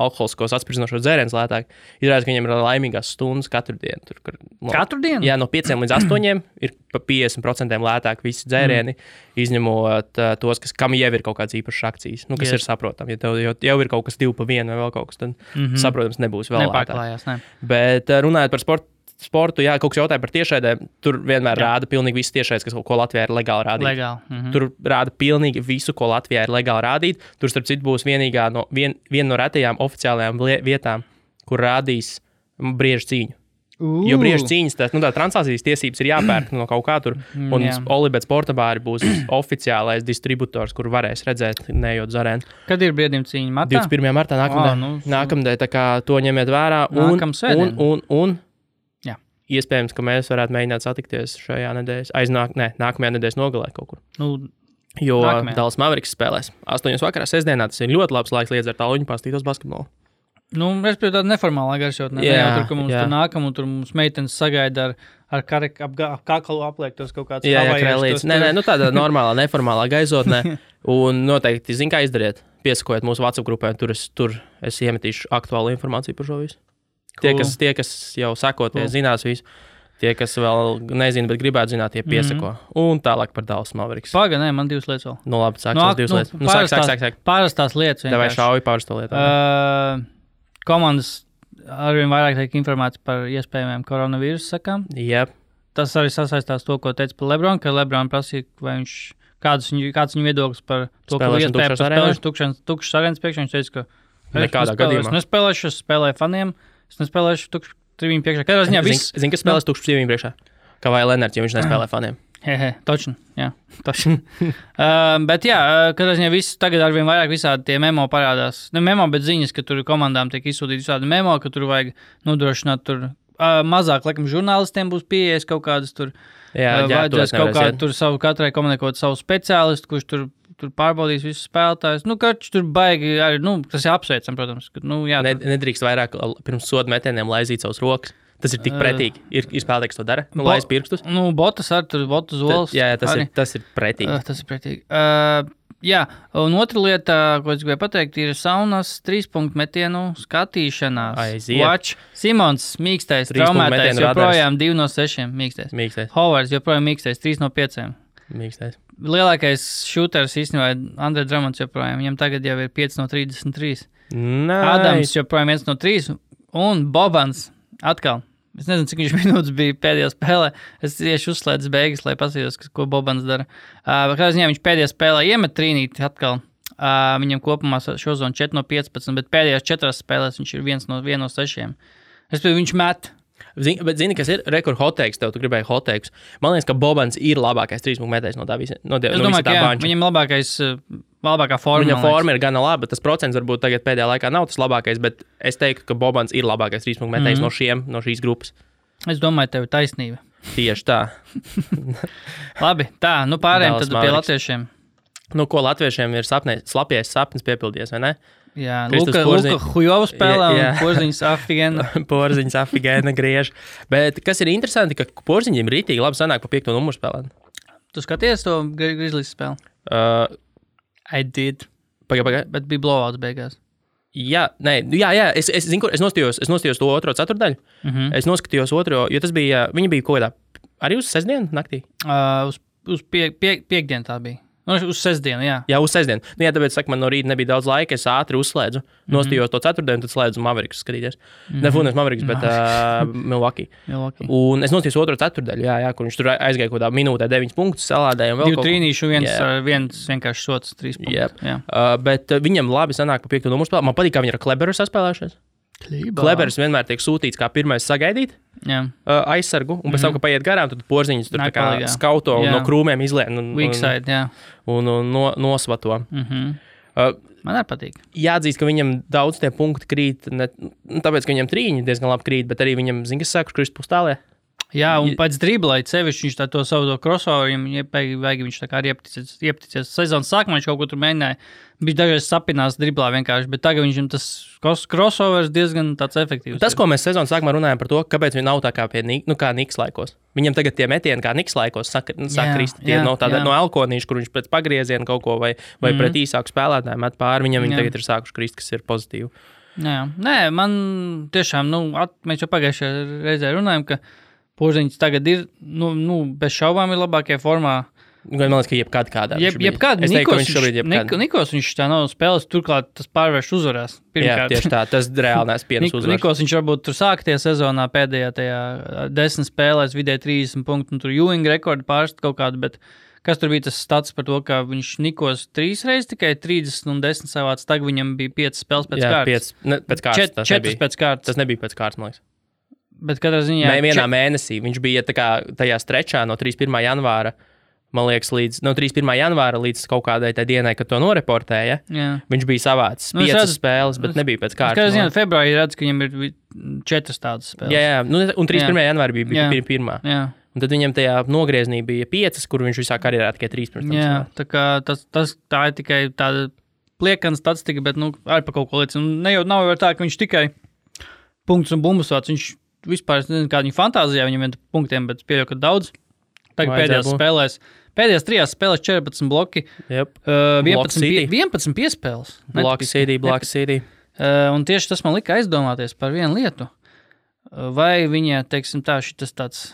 alkoholiskos atspērdzinošos dzērienus lētāk. Izrādās, ka viņiem ir laimīgās stundas katru dienu. Tur, kur, no, Katru dienu? Jā, no 5 līdz 8 ir pa 50% lētāk visi dzērieni, mm. izņemot uh, tos, kas, kam jau ir kaut kādas īpašas akcijas. Nu, kas Yes. ir saprotami. Ja tev jau, jau ir kaut kas 2 pa 1 vai vēl kaut kas, tad, mm. -hmm. saprotams, nebūs vēl lētāk. Ne. Bet uh, runājot par sportu. Sportu, jā, kaut kas jautāja par tiešraidēm. Tur vienmēr Jā. rāda pilnīgi visu tiešraides, kas, ko Latvijā ir legāli rādīt. Legāli. Mhm. Tur rāda pilnīgi visu, ko Latvijā ir legāli rādīt. Tur, starp citu, būs vienīgā no, vien, viena no retajām oficiālajām vietām, kur rādīs briežu cīņu. Jo briežu cīņas, tā, nu, tā translācijas tiesības ir jāpērk no kaut kā tur. Mm, Un jā. Olibets Portabāri būs oficiālais distributors, kur varēs redzēt, nejot zarēnu. Kad ir brīvdienu cīņa? Martā? 21. martā nākamā Ā, nu, nākamdē, tā kā to ņemiet vērā. Un, un, un, un. Iespējams, ka mēs varētu mēģināt satikties šajā nedēļas, aiznāk, ne, nākamajā nedēļas nogalē kaut kur. Nu, Jo Nākamajā. Dallas Mavericks spēlēs 8. vakarā, sestdienā. Tas ir ļoti labs laiks liedz ar tāluņu pastītos basketbolu. Nu, es pie tāda neformālā garšotnē. Jā, Jā, jā, tur, ka mums jā. tur nākam, un tur mums meitenes sagaida ar, ar kareku ap, ap kaklu apliektos kaut kāds Jā, jā krēlīts. Nē, nē, nu tādā normālā, neformālā gaisotnē. Un noteikti, zin, kā izdarīt. Piesakojiet mūsu WhatsApp grupai, tur es, tur es iemetīšu aktuālu informāciju par šo visu. Tie, Cool. kas, tie, kas jau sako, tie Cool. zinās visu. Tie, kas vēl nezina, bet gribētu zināt, tie piesako. Mm -hmm. Un tālāk par Dallas Mavericks. Paga, nē, man divas lietas vēl. Nu, labi, sāksim Nu, no, ak- divas nu, lietas. Nu, sāk, sāk, sāk, sāk. Pārastās lietas. Vai vienkārši. šauji pāris to lietu? Uh, komandas arvien vairāk tiek informētas par iespējamiem koronavīrusu sakām. Jā, Tas arī sasaistās to, ko teica par Lebronu, ka Lebrons prasīja, vai viņš, kāds, viņu, kāds viņa viedoklis par to, ka iespējams tukšs arēnas priekšā. Viņš teica, ka Nekādā gadījumā. Es nespēlēšu, es spēlēju faniem, es nespēlēšu tukšs trījiem priekšā. Katrā ziņā viss. Zini, kas spēlēs tukšs dzīvību priekšā? Kā vai Lenards, ja viņš nespēlē faniem. Hehe, točni, jā, točni. uh, bet jā, uh, katrā ziņā viss tagad ar vien vairāk visādi tie memo parādās. Ne memo, bet ziņas, ka tur komandām tiek izsūtīti visādi memo, ka tur vajag nodrošināt tur. Uh, mazāk, laikam, žurnālistiem būs pieejas kaut kādas tur. Jā, jā, vajadzēs kaut nevarēšu kā iet. tur savu, katrai komunikot savu speciālistu, kurš tur, tur pārbaudīs visus spēlētājus. Nu, kač tur baigi arī, nu, tas ir apsveicam, protams. Ka, nu, jā, Ne, tur- nedrīkst vairāk pirms soda metieniem laizīt savus rokas. Tas ir tik pretīgi. Ir, ir spēlētāji, kas to dara. Nu, Bo- laiz pirkstus. Nu, botas ar tur, botas Tad, zolas. jā, jā, tas, arī. ir, tas ir pretīgi. Uh, tas ir pretīgi. Uh, jā, un otra lieta, ko es gribēju pateikt, ir saunas trīspunktu metienu skatīšanās. Aiziet. Watch. Simons, mīkstais, traumētais, metienu radars. joprojām 2 no 6 mīkstais. Mīkstais. Hovards joprojām mīkstais, 3 no 5. mīkstais. Lielākais šūters īstenībā ir Andrejs joprojām. Viņam tagad jau ir 5 no 33. Nē, Adams joprojām 1 no 3. Un Bobans atkal. Es nezinu, cik viņš minūtes bija pēdējā spēlē. Es tieši uzslēdzu beigas, lai paskatītos, ko Bobans dara. Uh, Kādā ziņā viņš pēdējā spēlē iemet trīnīti atkal. Uh, viņam kopumā šo zonu 4 no 15, bet pēdējās četrās spēlēs viņš ir 1 no, 1 no 6. Es domāju, viņš met. Zini, bet zini, kas ir rekords hoteiks, tev tu gribēji hoteiks. Man liekas, ka Bobans ir labākais trīspunktu metējs no tā visa. No, die, Es no domāju, visa ka tā jā, banča. viņam labākais, uh, labākā forma. Viņa forma ir gana laba, tas procents varbūt tagad pēdējā laikā nav tas labākais. Bet es teiktu, ka Bobans ir labākais trīspunktu metējs mm. -hmm. no, šiem, no šīs grupas. Es domāju, tev ir taisnība. Tieši tā. Labi, tā, nu pārējiem Dallas tad pie Mavericks. latviešiem. Nu, ko latviešiem ir sapnē, slapjais sapnis piepildījies, vai ne? Jā, Luka, Porziņš. Luka Hujovs spēlē Jā, jā. un Porziņš Afigēna. Porziņš afigēna griež. Bet kas ir interesanti, ka porziņiem rītīgi labi sanāk pa piekto numuru spēlēt. Tu skaties to Grizzlies spēli? Uh, I did. Pagaid, pagaid. Bet bija blowouts beigās. Jā, nē, jā, jā, es, es, zinu, kur- es, nostījos, es nostījos to otro ceturdaļu. Mm -hmm. Es noskatījos otro, jo tas bija, viņi bija kaut kādā, arī uz sestdienu naktī. uh, uz uz pie, pie, piekdienu tā bija. Nu, uz sestdienu, jā. Jā, uz sestdienu. Nu, jā, tāpēc, saka, man no rīta nebija daudz laika. Es ātri uzslēdzu, nostījos to ceturtdienu, tad slēdzu Maveriks skatīties. Mm -hmm. Ne Funes Maveriks, bet uh, Milwaukee. Milwaukee. Un es nostījos otro ceturdaļu, jā, jā, kur viņš tur aizgāja kaut kādā minūtē, 9 punktus, salādēja. ko. trīnīši, viens, yeah. viens vienkārši sots, trīs punkti. Yep. Jā, Uh, bet viņam labi sanāk pa piekto numuru spēlē. Man patīk, kā viņi ar Kleberu saspēlējušies. Klībā. Klebers vienmēr tiek sūtīts kā pirmais sagaidīt. Jā, Uh, aizsargu, un pēc tam, kad paiet garām, tad porziņš tur kā skauto Jā. no krūmiem izlien un, un, side, un, un no, nosvato. Mm -hmm. Uh, Man arī patīk. jāatzīst, ka viņam daudz tie punkti krīt. Ne, nu, tāpēc, ka viņam trīņi diezgan labi krīt, bet arī viņam, zina, kas saka, krist pustālē. Jā, un pēc driblai sevišķi viņš to savu to crossover, viņam vajag, viņš tā kā arī iepticies, iepticies. Sezonas sākumā viņš kaut ko tur mēģināja. Viņš dažreiz sapinās driblā vienkārši, bet tagad viņam tas crossovers diezgan tāds efektīvs. Tas, ir. ko mēs sezonas sākumā runājam par to, kāpēc viņi nav tā kā pie nu, kā Niks laikos. Viņam tagad tie metieni kā Niks laikos saka, nu, tie jā, no, tāda, no elkonīša, kur viņš pēc pagrieziena kaut ko vai, vai mm. Mhm. pret īsāku spēlētāju met pāri. Viņam viņi tagad ir sākuši krist, kas ir pozitīvi. Jā, nē, man tiešām, nu, at, mēs jau pagājušajā reizē runājām, ka Porziņš tagad ir, nu, nu bez šaubām, ir labākajā formā. Man liekas, ka jebkad kādā. Jeb, jebkāda es teiktu, ka viņš Nikos, šobrīd jebkad. Nik- Nikos viņš tā nav spēlējis, turklāt tas pārvērš uzvarēs. Jā, Pirmkārt. tieši tā. Tas reāli nes pienes Nik, uzvaras. Nikos viņš varbūt tur sāktie sezonā pēdējā tajā desmit spēlēs vidēji 30 punktu, un tur Ewing rekordu pārst kaut kādu, bet kas tur bija tas stats par to, ka viņš Nikos trīs reizes tikai 30 un 10 savāds, tagad viņam bija 5 spēles pēc Jā, kārtas. piec, ne, pēc kārtas. Čet, tas, četras nebija, pēc kārtas. tas nebija pēc kārtas, man liekas. Bet katrā ziņā Mē, vienā čet- mēnesī viņš bija kā tajā strečā no 31. janvāra. Man liekas, līdz no 31. janvāra līdz kaut kādai dienai, kad to noreportēja, Jā. viņš bija savāds Nu, es piecas redzu- spēles, bet es- nebija pēc kārtas. ziņā februārī redz, ka viņam ir četras tādas spēles. Jā, jā, nu, un 31. janvārī bija, bija Jā. pir- pirmā. jā. Un tad viņam tajā nogriezienī bija piecas, kur viņš visā karjerā tikai trīs pirms tam. Jā, tas, tas, tā ir tikai tāda pliekana statistika, bet nu, arī par kaut ko liecina. Ne jau nav jau tā, ka viņš tikai punktus un bumbas vāc. Viņš vispār nezinu, kāda viņa fantāzijā viņam ir punktiem, bet pieļauju, ka daudz. Tagad pēdējās būt. spēlēs. Pēdējās trijās spēlēs 14 bloki, Yep. uh, Block 11, pie, City. 11 piespēles. Netipiski. City, Black City. Uh, un tieši tas man lika aizdomāties par vienu lietu. Uh, Vai viņa, teiksim, tā, šis tāds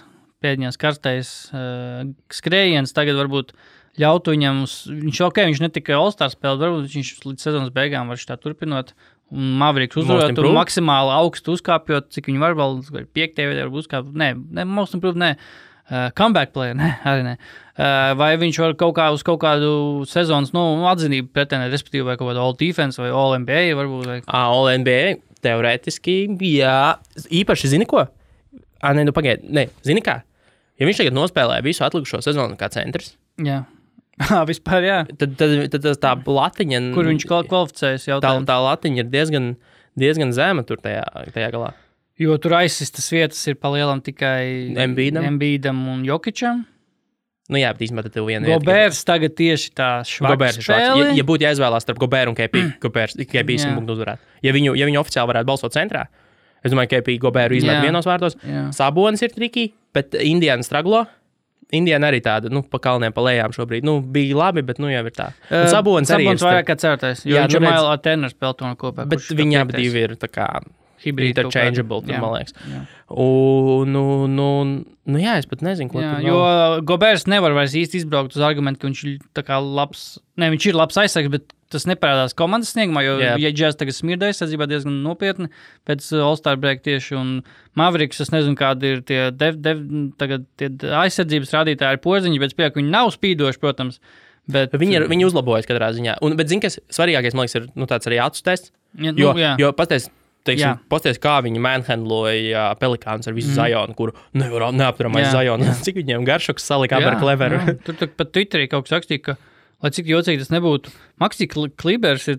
pēdējais karstais uh, skrējiens tagad varbūt ļautu viņam, uz, viņš ok, viņš ne tikai All-Star spēlē, varbūt viņš līdz sezonas beigām var tā turpināt. Most uzvarēt, un maksimāli augstu uzkāpjot, cik viņi var vēl, piektajā vietā uzkāpt. Nē, ne, most improved, nē. Uh, comeback player, ne, arī ne. Uh, vai viņš var kaut kā uz kaut kādu sezonas nu, atzinību pretendēt, respektīvi, vai kaut kādu All Defense vai All NBA varbūt. Vai... Ah, All NBA teorētiski, jā. Īpaši, zini ko? Ah, nē, nu pagaidi, nē, zini kā? Ja viņš tagad nospēlē visu atlikušo sezonu kā centrs, Jā, vispār jā. tad, tad, tad, tā latiņa, Kur viņš kval- kvalificējas tā, jautājums? tā latiņa ir diezgan, diezgan zema tur tajā, tajā galā. Jo tur aizsistas vietas ir palielam tikai? Embiidam un Jokičam. Nu, jā, bet īstenībā tev viena vieta, Gobērs tagad tieši tā ir šāds. Ja, ja būtu jāizvēlās starp Gobēru un KP, Gobērs tikai bija Jā. 100 punktu uzvarēt. Ja viņu, ja viņu oficiāli varētu balsot centrā, es domāju, ka KP Gobēru izmet vienos vārtos. Jā. Sabonis ir triki, bet Indiana straglo. Indiana arī tāda, nu, pa kalniem, pa lejām šobrīd. Nu, bija labi, bet, nu, jau ir tā. Un Sabonis arī ir. Vairāk kā certais. Jo Jā, viņš nu ir Maila spēlē to kopā. Bet viņi abi divi ir tā kā kādi. interchangeable, tur, man liekas. Jā. Un, nu, nu, nu, jā, es pat nezinu, ko Jā, tur jo. Gobērs nevar vairs īsti izbraukt uz argumentu, ka viņš ir labs. Ne, viņš ir labs aizsargs, bet tas neparādās komandas sniegumā. Jo, Jā. ja Džeks tagad smirdēja, aizsardzībā diezgan nopietni pēc uh, All-Star break tieši. Un Mavriks, es nezinu, kādi ir tie, dev, dev, tagad, tie aizsardzības rādītāji, ir porziņš, bet spēku viņi nav spīdoši, protams. Bet, Viņi, ir, viņi uzlabojas katrā ziņā. Un, bet, zini, kas svarīgākais, man liekas, ir nu, tāds arī acu tests. ja, nu, Jo, jā. jo pasties, teiksim, pasties, kā viņi manhandloja pelikāns ar visu mm. Zajonu, kuru nevar neapturamais Zajonu. Cik viņiem garšoks salika ar Kleveru. Tur pat Twitterī kaut kas rakstīja, ka lai cik jocīgi tas nebūtu, Maksīs Klībers ir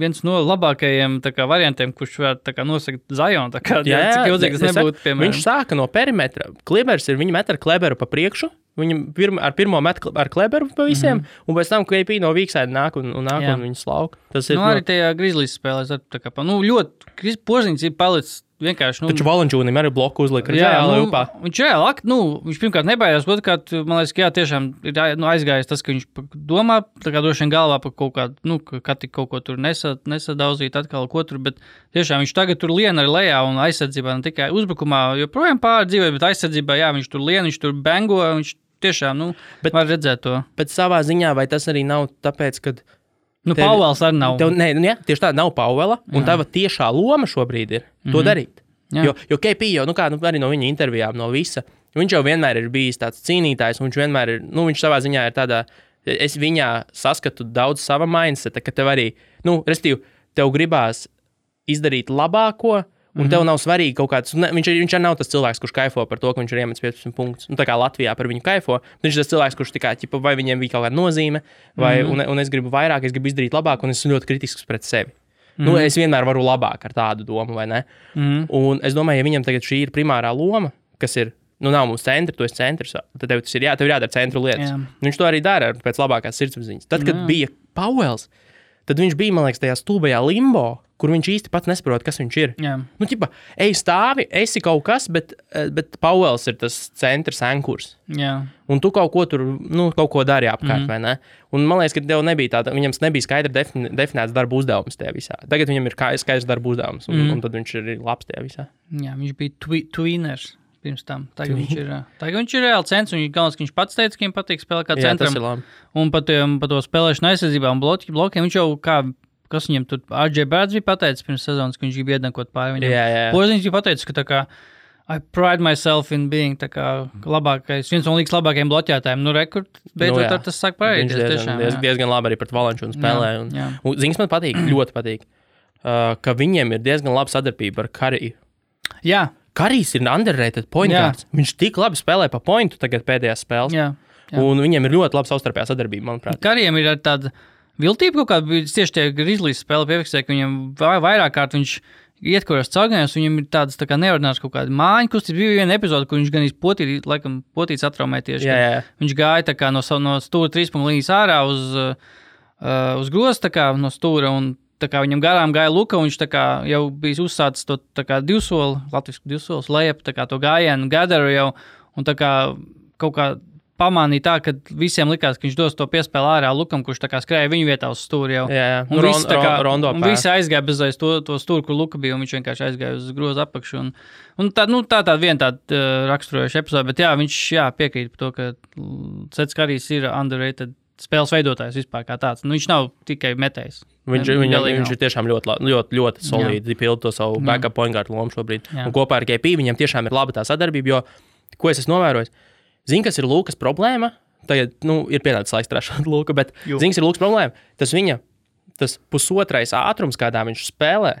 viens no labākajiem kā, variantiem, kurš var nosakt Zajonu. Jā, jā, cik jocīgi tas nebūtu. Piemēram. Viņš sāka no perimetra. Klībers ir viņa metra kleberu pa priekšu. Viņam pirma, ar pirmo metu ar kleberu pa visiem, mm -hmm. un pēc tam KP no vīksēda nāk un, un nāk jā. un viņu slauka. Tas ir nu, arī no... tajā Grizzlies spēlē. Tā kā, nu, ļoti Porziņš ir palicis vienkārši. Nu, Taču Valančūnim arī bloku uzlika reāli nu, upā. Viņš reāli, nu, viņš pirmkārt nebaidās, otrkārt, man liekas, ka jā, tiešām ir nu, aizgājis tas, ka viņš domā, tā kā droši vien galvā par kaut kādu, nu, ka tik kaut ko tur nesa, nesadauzīt atkal ko tur, bet tiešām viņš tagad tur lien arī lejā un aizsardzībā, ne tikai uzbrukumā, joprojām pārdzīvoja, bet aizsardzībā, jā, viņš tur lien, viņš tur bengo, viņš tiešām, nu, bet, var redzēt to. Bet savā ziņā, vai tas arī nav tāpēc, ka Nu, tev, Pauls arī nav. Tev, nē, nu, jā, tieši tā nav Paula. Un jā. tava tiešā loma šobrīd ir mm -hmm. to mhm. darīt. Jā. Jo, jo KP jau, nu kā, nu, arī no viņa intervijām, no visa, viņš jau vienmēr ir bijis tāds cīnītājs, un viņš vienmēr ir, nu, viņš savā ziņā ir tādā, es viņā saskatu daudz sava mindseta, ka tev arī, nu, restīvi, tev gribās izdarīt labāko, Un mm tev nav svarīgi kaut kāds. Ne, viņš, viņš arī nav tas cilvēks, kurš kaifo par to, ka viņš ir iemetis 15 punktus. Nu, tā kā Latvijā par viņu kaifo. Viņš ir tas cilvēks, kurš tikai, ķipa, vai viņiem bija kaut kāda nozīme, vai mm un, un es gribu vairāk, es gribu izdarīt labāk, un es esmu ļoti kritisks pret sevi. Mm nu, mhm. es vienmēr varu labāk ar tādu domu, vai ne? Mm. Un es domāju, ja viņam tagad šī ir primārā loma, kas ir nu, nav mums centra, tu esi centrs. Tad tev tas ir, jā, tev ir jādara centra lietas. Jā. Viņš to arī dara pēc labākās sirdsapziņas. Tad, kad jā. bija Pauls, tad viņš bija, man liekas, tajā stulbajā limbo, kur viņš īsti pats nesaprot, kas viņš ir. Jā. Nu, ķipa, ej, stāvi, esi kaut kas, bet, eh, bet Pauls ir tas centrs, ankurs. Jā. Un tu kaut ko tur, nu, kaut ko dari apkārt, mm. vai ne? Un man liekas, ka tev nebija tāda, viņam nebija skaidri defini, definēts darba uzdevums tajā visā. Tagad viņam ir skaidrs darba uzdevums, un, mm. un tad viņš ir labs tajā visā. Jā, viņš bija twi twiners. Pirms tam. Tagad viņš ir, tagad viņš ir reāli centrs. Viņš, galvens, viņš pats teica, ka viņam patīk spēlēt kā centram. Un par to, par to spēlēšanu aizsardzībā un blokiem viņš jau kā kas viņam tur RJ Bērns bija pateicis pirms sezonas, ka viņš grib iedankot pāri viņam. Jā, jā. Poziņš bija pateicis, ka tā kā. I pride myself in being kā, labākais, viens no līgas labākajiem bloķētājiem. Nu, rekord, beidzot, nu, jā. tas sāk pareizi. Viņš diezgan, diezgan, diezgan labi arī pret Valančunu spēlē. Jā, un, jā. un, zins, man patīk, ļoti patīk, uh, ka viņiem ir diezgan laba sadarbība ar Kariju. Jā. Karijs ir underrated point guards. Viņš tik labi spēlē pa pointu tagad pēdējās spēlēs. Jā. Jā. Un viņiem ir ļoti laba savstarpējā sadarbība, manuprāt. Karijam ir tāda viltība kaut kāda. Tieši tie Grizzlies spēle piefiksēja, ka viņam vairāk kārt viņš iet kuros caurgājos, viņam ir tādas tā neordināras kaut kāda māja kustība. Bija viena epizode, kur viņš gan izpotīt, laikam, potīts atraumē tieši. Jā, jā. Viņš gāja no, no stūra trīs punktu līnijas ārā uz, uh, uz kā no stūra. Un, kā, viņam garām gāja Luka, un viņš kā, jau bija uzsācis to divsoli, latviešu divsoli, lejap, to gājienu, gadaru jau. Un kā kaut kā pamanīja tā, ka visiem likās, ka viņš dos to piespēli ārā Lukam, kurš skrēja viņu vietā uz stūri. Jau. Jā, jā. Un, un, visi, kā, rondo un visi aizgāja bez aiz to, to stūri, kur Luka bija, un viņš vienkārši aizgāja uz groza apakšu. Un, un tā, nu, tā tāda viena tāda uh, raksturojoša epizode, bet jā, viņš jā, piekrīt par to, ka Sets Karijs ir underrated spēles veidotājs vispār kā tāds. Nu, viņš nav tikai metējs. Viņš, ne, viņa, viņš ir tiešām ļoti, ļoti, ļoti solidi pilda to savu jā. backup point guard lomu šobrīd. Kopā ar KP viņam tiešām ir laba tā sadarbība, jo, ko es esmu novērojis, Zini, kas ir Lūkas problēma? Tagad nu, ir pienācis laiks strādāt Lūku, bet zini, kas ir Lūkas problēma? Tas viņa tas pusotrais ātrums, kādā viņš spēlē,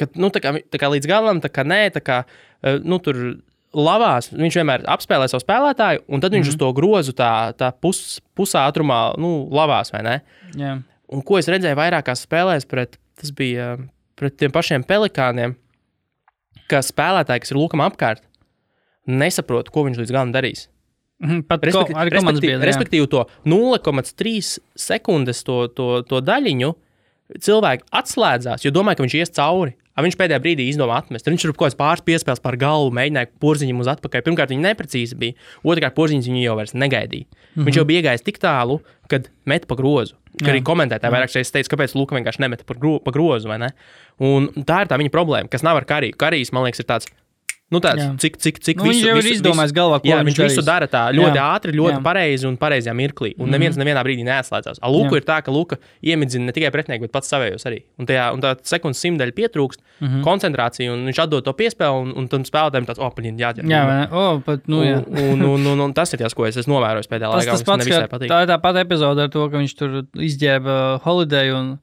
kad nu, tā kā, tā kā līdz galam, tā kā nē, tā kā eh, nu, tur lavās, viņš vienmēr apspēlē savu spēlētāju, un tad viņš mm -hmm. uz to grozu tā, tā pus, pusātrumā nu, lavās? Yeah. Un ko es redzēju vairākās spēlēs pret, tas bija pret tiem pašiem pelikāniem, ka spēlētāji, kas ir lūkam apkārt, nesaprot, ko viņš līdz galam darīs. Mhm, pat respektīvi, ko, respektīvi, biedri, respektīvi to 0,3 sekundes to, to, to daļiņu cilvēki atslēdzās, jo domāja, ka viņš ies cauri. Viņš pēdējā brīdī izdomāja atmest. Viņš tur kaut kāds pāris piespēles par galvu, mēģināja porziņu uz atpakaļ. Pirmkārt, viņa neprecīzi bija. Otrkārt, porziņš viņu jau negaidīja. Mm -hmm. Viņš jau bija iegājis tik tālu, kad met pa grozu. Ka arī komentētāji vairāk reizes teica, kāpēc Luka vienkārši nemeta pa, gro, pa grozu. Un tā ir tā viņa problēma, kas nav ar kariju. Karijas, man liekas, ir tāds Nu, tāds, jā. cik, cik, cik nu, visu, viņš jau ir izdomājis galvā, ko jā, viņš, viņš visu dara tā ļoti jā. ātri, ļoti jā. pareizi un pareizajā mirklī. Un neviens mm -hmm. nevienā brīdī neatslēdzās. A Luka jā. ir tā, ka Luka iemidzina ne tikai pretinieku, bet pats savējos arī. Un, tajā, un tā sekundes simtaļa pietrūkst mm -hmm. koncentrācija, un viņš atdod to piespēli, un, un tam spēlētājiem tāds, paņem, jāķer. Jā, jā oh, pat, nu, jā. un, un, un, un, tas ir tas, ko es esmu novērojis pēdējā laikā. Tas, tas pats, tā ir tā pati epizode ar to, ka viņš tur izģēba holiday. Un...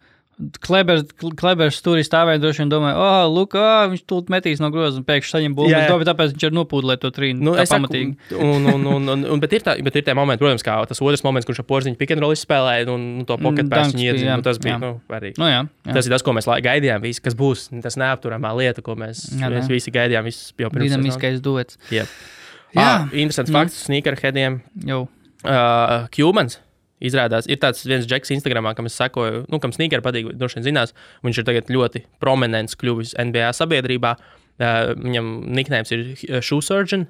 Klebers, Klebers tur stāvēja, droši vien domāja, oh, lūk, oh, viņš tur metīs no groza un pēkšņi saņem bumbu. Jā, jā. Domāju, tāpēc viņš ir nopūdlēt to trīnu. Nu, tā es saku, pamatīgi. un, un, un, un, un, bet, ir tā, bet ir tie momenti, protams, kā tas otrs moments, kurš ar porziņu pikantroli spēlēja, un nu, to Mm, iedzina. jā, Nu, tas bija jā. nu, arī. Nu, jā, jā. Tas ir tas, ko mēs gaidījām. Visi, kas būs tas neapturamā lieta, ko mēs, Jā, mēs jā. visi gaidījām. Dinamiskais duets. Jā, ah, interesants Nu. fakts. Sneakerheadiem. Jau. Uh, Cubans. Izrādās, ir tāds viens džeks Instagram, kam es sekoju, nu, kam sneakeri patīk, droši vien zinās. Viņš ir tagad ļoti prominents kļuvis NBA sabiedrībā. Uh, viņam niknējums ir shoe surgeon,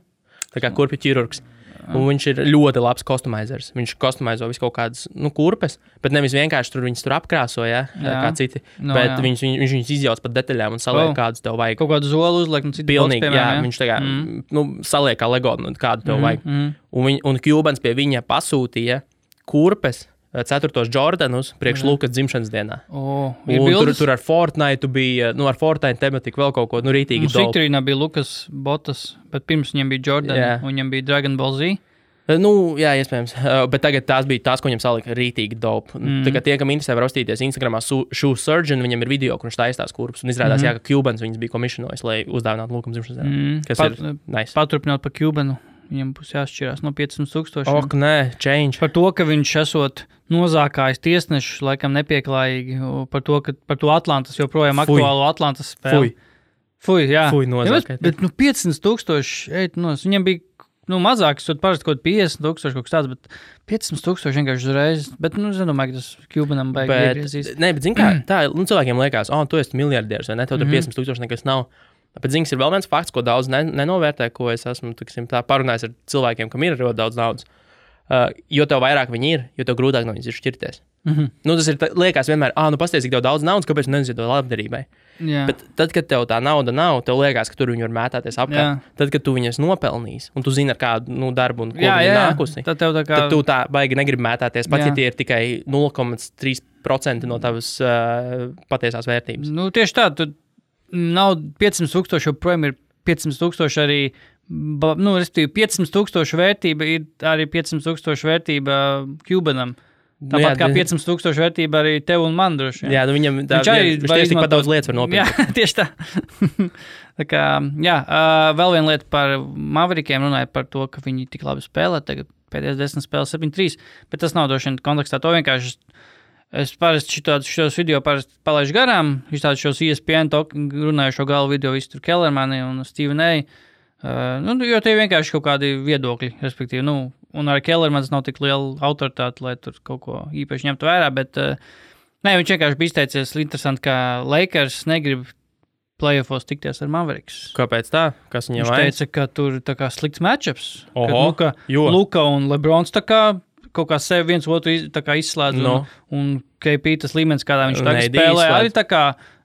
tā kā kurpju ķirurgs. Un viņš ir ļoti labs kostumizers. Viņš kostumizē visu kaut kādas nu, kurpes, bet nevis vienkārši tur viņas tur apkrāso, ja, Jā. kā citi. No, bet jā. viņš, viņš, viņš viņus izjauc par detaļām un saliek, Oh. kādus tev vajag. Kaut kādu zolu uzliek, un citu Pilnīgi, boks, jā, piemēram, viņš tā kā Mm. mm. nu, saliek kā LEGO, nu, kādu tev Mhm, vajag. mhm. Un, viņ, un Kubans pie viņa pasūtīja kurpes, eh, ceturtos Jordanus priekš. Lukas dzimšanas dienā. O, ir Un tur, tur ar Fortnite bija, nu, ar Fortnite tematiku vēl kaut ko, nu, rītīgi daudz. Viktorīnā bija Lukas Botas, bet pirms viņam bija Jordan, Jā. un viņam bija Dragon Ball Z. Nu, jā, iespējams. Uh, Bet tagad tās bija tās, ko viņam salika rītīgi dope. Mm. Mm. Tagad tie, kam interesē, var rastīties Instagramā Shoe Surgeon, viņam ir video, kur viņš taisa tās kurpes. Un izrādās, mm. jā, ka Kubans viņas bija komisionojis, lai uzdāvinātu Lukam dzimšanas dienā. Mm. Kas Pat, ir nice. Paturpinot par Kubanu, viņam būs jāšķirās no 500 tūkstošiem. Ok, nē, change. Par to, ka viņš esot nozākājis tiesnešus, laikam nepieklājīgi, par to, ka par to Atlantas joprojām Fui. aktuālo Atlantas spēli. Fui. Fui, jā. Fui, Jā, nozākāji. bet, bet nu, 500 tūkstoši, eit, nu, viņam bija nu, mazāk, tas parasti kaut kāds 50 tūkstoši kaut kas tāds, bet 500 tūkstoši vienkārši uzreiz. Bet, nu, es domāju, ka tas Kubanam beigas nē, bet zini, kā tā, nu, cilvēkiem liekas, oh, tu esi miljardieris, vai ne? Tev tur Mhm. 500 tūkstoši nekas nav. Bet zini, ir vēl viens fakts, ko daudz ne, nenovērtē, ko es esmu tiksim, parunājis ar cilvēkiem, kam ir ļoti daudz naudas. Uh, jo vairāk viņi ir, jo grūtāk no viņas ir šķirties. Mhm. Nu, tas ir tā, liekas vienmēr, ah, nu, pasties, cik daudz naudas, kāpēc tu neziedot labdarībai. Jā. Bet tad, kad tev tā nauda nav, tev liekas, ka tur viņi var mētāties apkārt. Jā. Tad, kad tu viņas nopelnīsi, un tu zini, ar kādu nu, darbu un ko jā, jā. nākusi, Tad kā. tad tu tā baigi negribi mētāties. Pat Jā. ja tie ir tikai 0,3% no tavas uh, patiesās vērtības. Nu, tieši tā, tu nav 500 tūkstoši, joprojām ir 500 tūkstoši arī. Nu, respektīvi, 500 tūkstoši vērtība ir arī 500 tūkstoši vērtība Kubanam. Nu, Tāpat jā, kā de- 500 tūkstoši vērtība arī tev un man droši. vien. Jā, nu viņam tā, Viņš arī viņš tieši tikpat izmantot- daudz lietas var nopirkt. Jā, tieši tā. tā kā, jā, uh, vēl viena lieta par Maverikiem runāja par to, ka viņi tik labi spēlē. Tagad pēdējais desmit spēles 7-3, bet tas nav droši vien kontekstā. To vienkārši es parasti šitādus šos video palaidu garām. Viņš tādus šos ESPN runājušo galvu video, visu tur Kellermani un Stevenai. Uh, nu, jo tie vienkārši kaut kādi viedokļi, respektīvi, nu, un ar Kellermanu nav tik liela autoritāte, lai tur kaut ko īpaši ņemtu vērā, bet uh, Nē, viņš vienkārši bija izteicies, interesanti, ka Lakers negrib playoffs tikties ar Mavericks. Kāpēc tā? Kas viņam Viņš vajag? teica, ka tur ir slikts matčups. Oho, nu, ka jo. Luka un Lebrons tā kā kaut kā sevi viens otru iz, izslēdz. No. Un, un KP tas līmenis, kādā viņš tagad AD spēlē, izslēdz. arī tā kā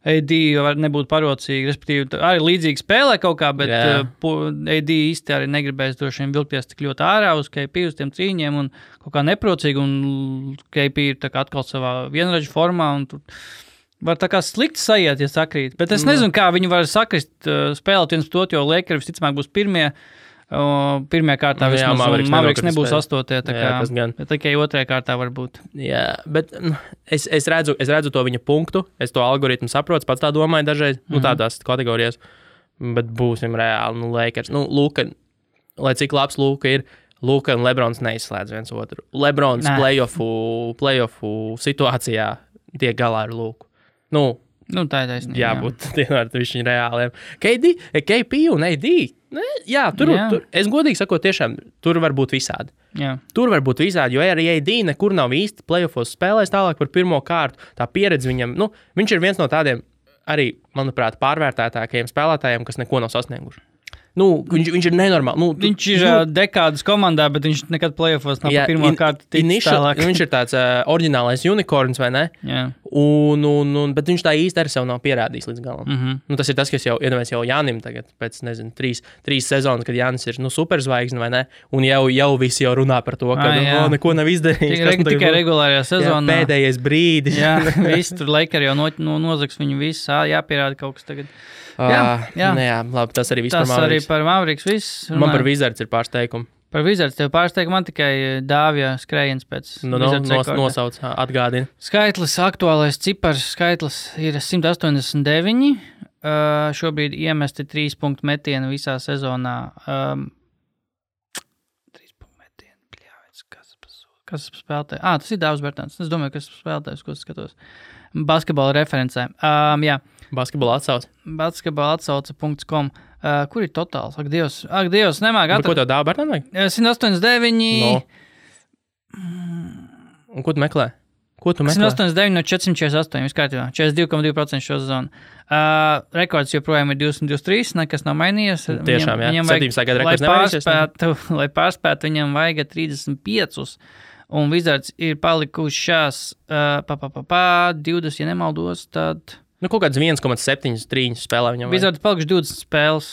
AD var nebūt parocīgi, respektīvi, arī līdzīgi spēlē kaut kā, bet Jā. uh, AD īsti arī negribēs droši vien vilkties tik ļoti ārā uz KP, uz tiem cīņiem un kaut kā neprocīgi, un KP ir atkal savā vienraidžu formā, var tā kā slikti sajiet, ja sakrīt. Bet es Nu. nezinu, kā viņi var sakrist, uh, spēlēt viens pret otru, jo Lakers visticamāk būs pirmie. Uh, pirmā kārtā jā, Mavericks Mavericks nenokritīs nebūs astotie. tā Jā, kā- bet Tikai otrajā kārtā var būt. Jā, bet nu, es, es, redzu, es redzu to viņa punktu. Es to algoritmu saprotu, pats tā domāju dažreiz, mm -hmm. nu, Mhm. tādās kategorijās. Bet būsim reāli. Nu, Lakers, nu, Luka, lai cik labs Luka ir, Luka un Lebrons neizslēdz viens otru. Lebrons playoffu, playoffu situācijā tiek galā ar Luku. Nu, Nu, tā ir taisnība. jābūt viņa reāliem. KD, KP un AD. Ne, jā, tur, jā. tur, es godīgi sakot, tiešām tur var būt visādi. Jā. Tur var būt visādi, jo arī AD nekur nav īsti playoffs spēlējis tālāk par pirmo kārtu. Tā pieredze viņam, nu, viņš ir viens no tādiem arī, manuprāt, pārvērtētākajiem spēlētājiem, kas neko nav sasnieguši. Nu, viņš, viņš ir nenormāls. Nu, tu- Viņš ir nu, dekādas komandā, bet viņš nekad playoffs nav jā, jā, pirmā kārta. Viņš ir tāds uh, oriģinālais unikorns, vai ne? Jā. Un, un, un, bet viņš tā īsti arī sev nav pierādījis līdz galam. Mm -hmm. Nu, tas ir tas, kas jau ir jau Jānim tagad, pēc nezinu, trīs, trīs sezonas, kad Jānis ir nu, superzvaigznes, vai ne? Un jau, jau visi jau runā par to, ka Ai, jā. oh, neko nav izdarījis. Tikai, nu tikai regulārajā Jā, sezonā. pēdējais brīdis. Jā, viss tur Lakers jau no, no, nozags viņu visu. Jāpierāda kaut kas tagad. Jā, jā. jā. jā labi, tas arī viss Tas par arī Mavericks. par Mavericks. Viss. Man par. Wizards ir pārsteigums. Par Wizards tev pārsteigts, man tikai dāvja skrējiens pēc Nu, no, Wizards nos, nosauc, atgādina. Skaitlis, aktuālais cipars, skaitlis ir 189. Uh, šobrīd iemesti trīs punktu metienu visā sezonā. Um, kas, spēlē? Ah, tas ir Dārzs Bērtāns. Es domāju, kas spēlē, ko skatos. Basketbola referencē. Um, jā, Basketbola atsauc. basketbola atsauce.com. Uh, kur ir totāls? Ak, Dievs, ak, Dievs nemāk Bet Ko tev dāvā bērnam vajag? 189. No. Un ko tu meklē? Ko tu meklē? 189 no 448. Viss kārtībā. 42,2% šo sezonu. Uh, rekords joprojām ir 223. Nekas nav mainījies. Tiešām, jā. 17. gada rekords ne? pārspētu, lai pārspētu, viņam vajag 35. Un Wizards ir palikušās uh, pa, pa, pa, pa, 20, ja nemaldos. Tad Nu, kaut kāds 1,7 trīņus spēlē viņam. Wizards palikuši 20 spēles.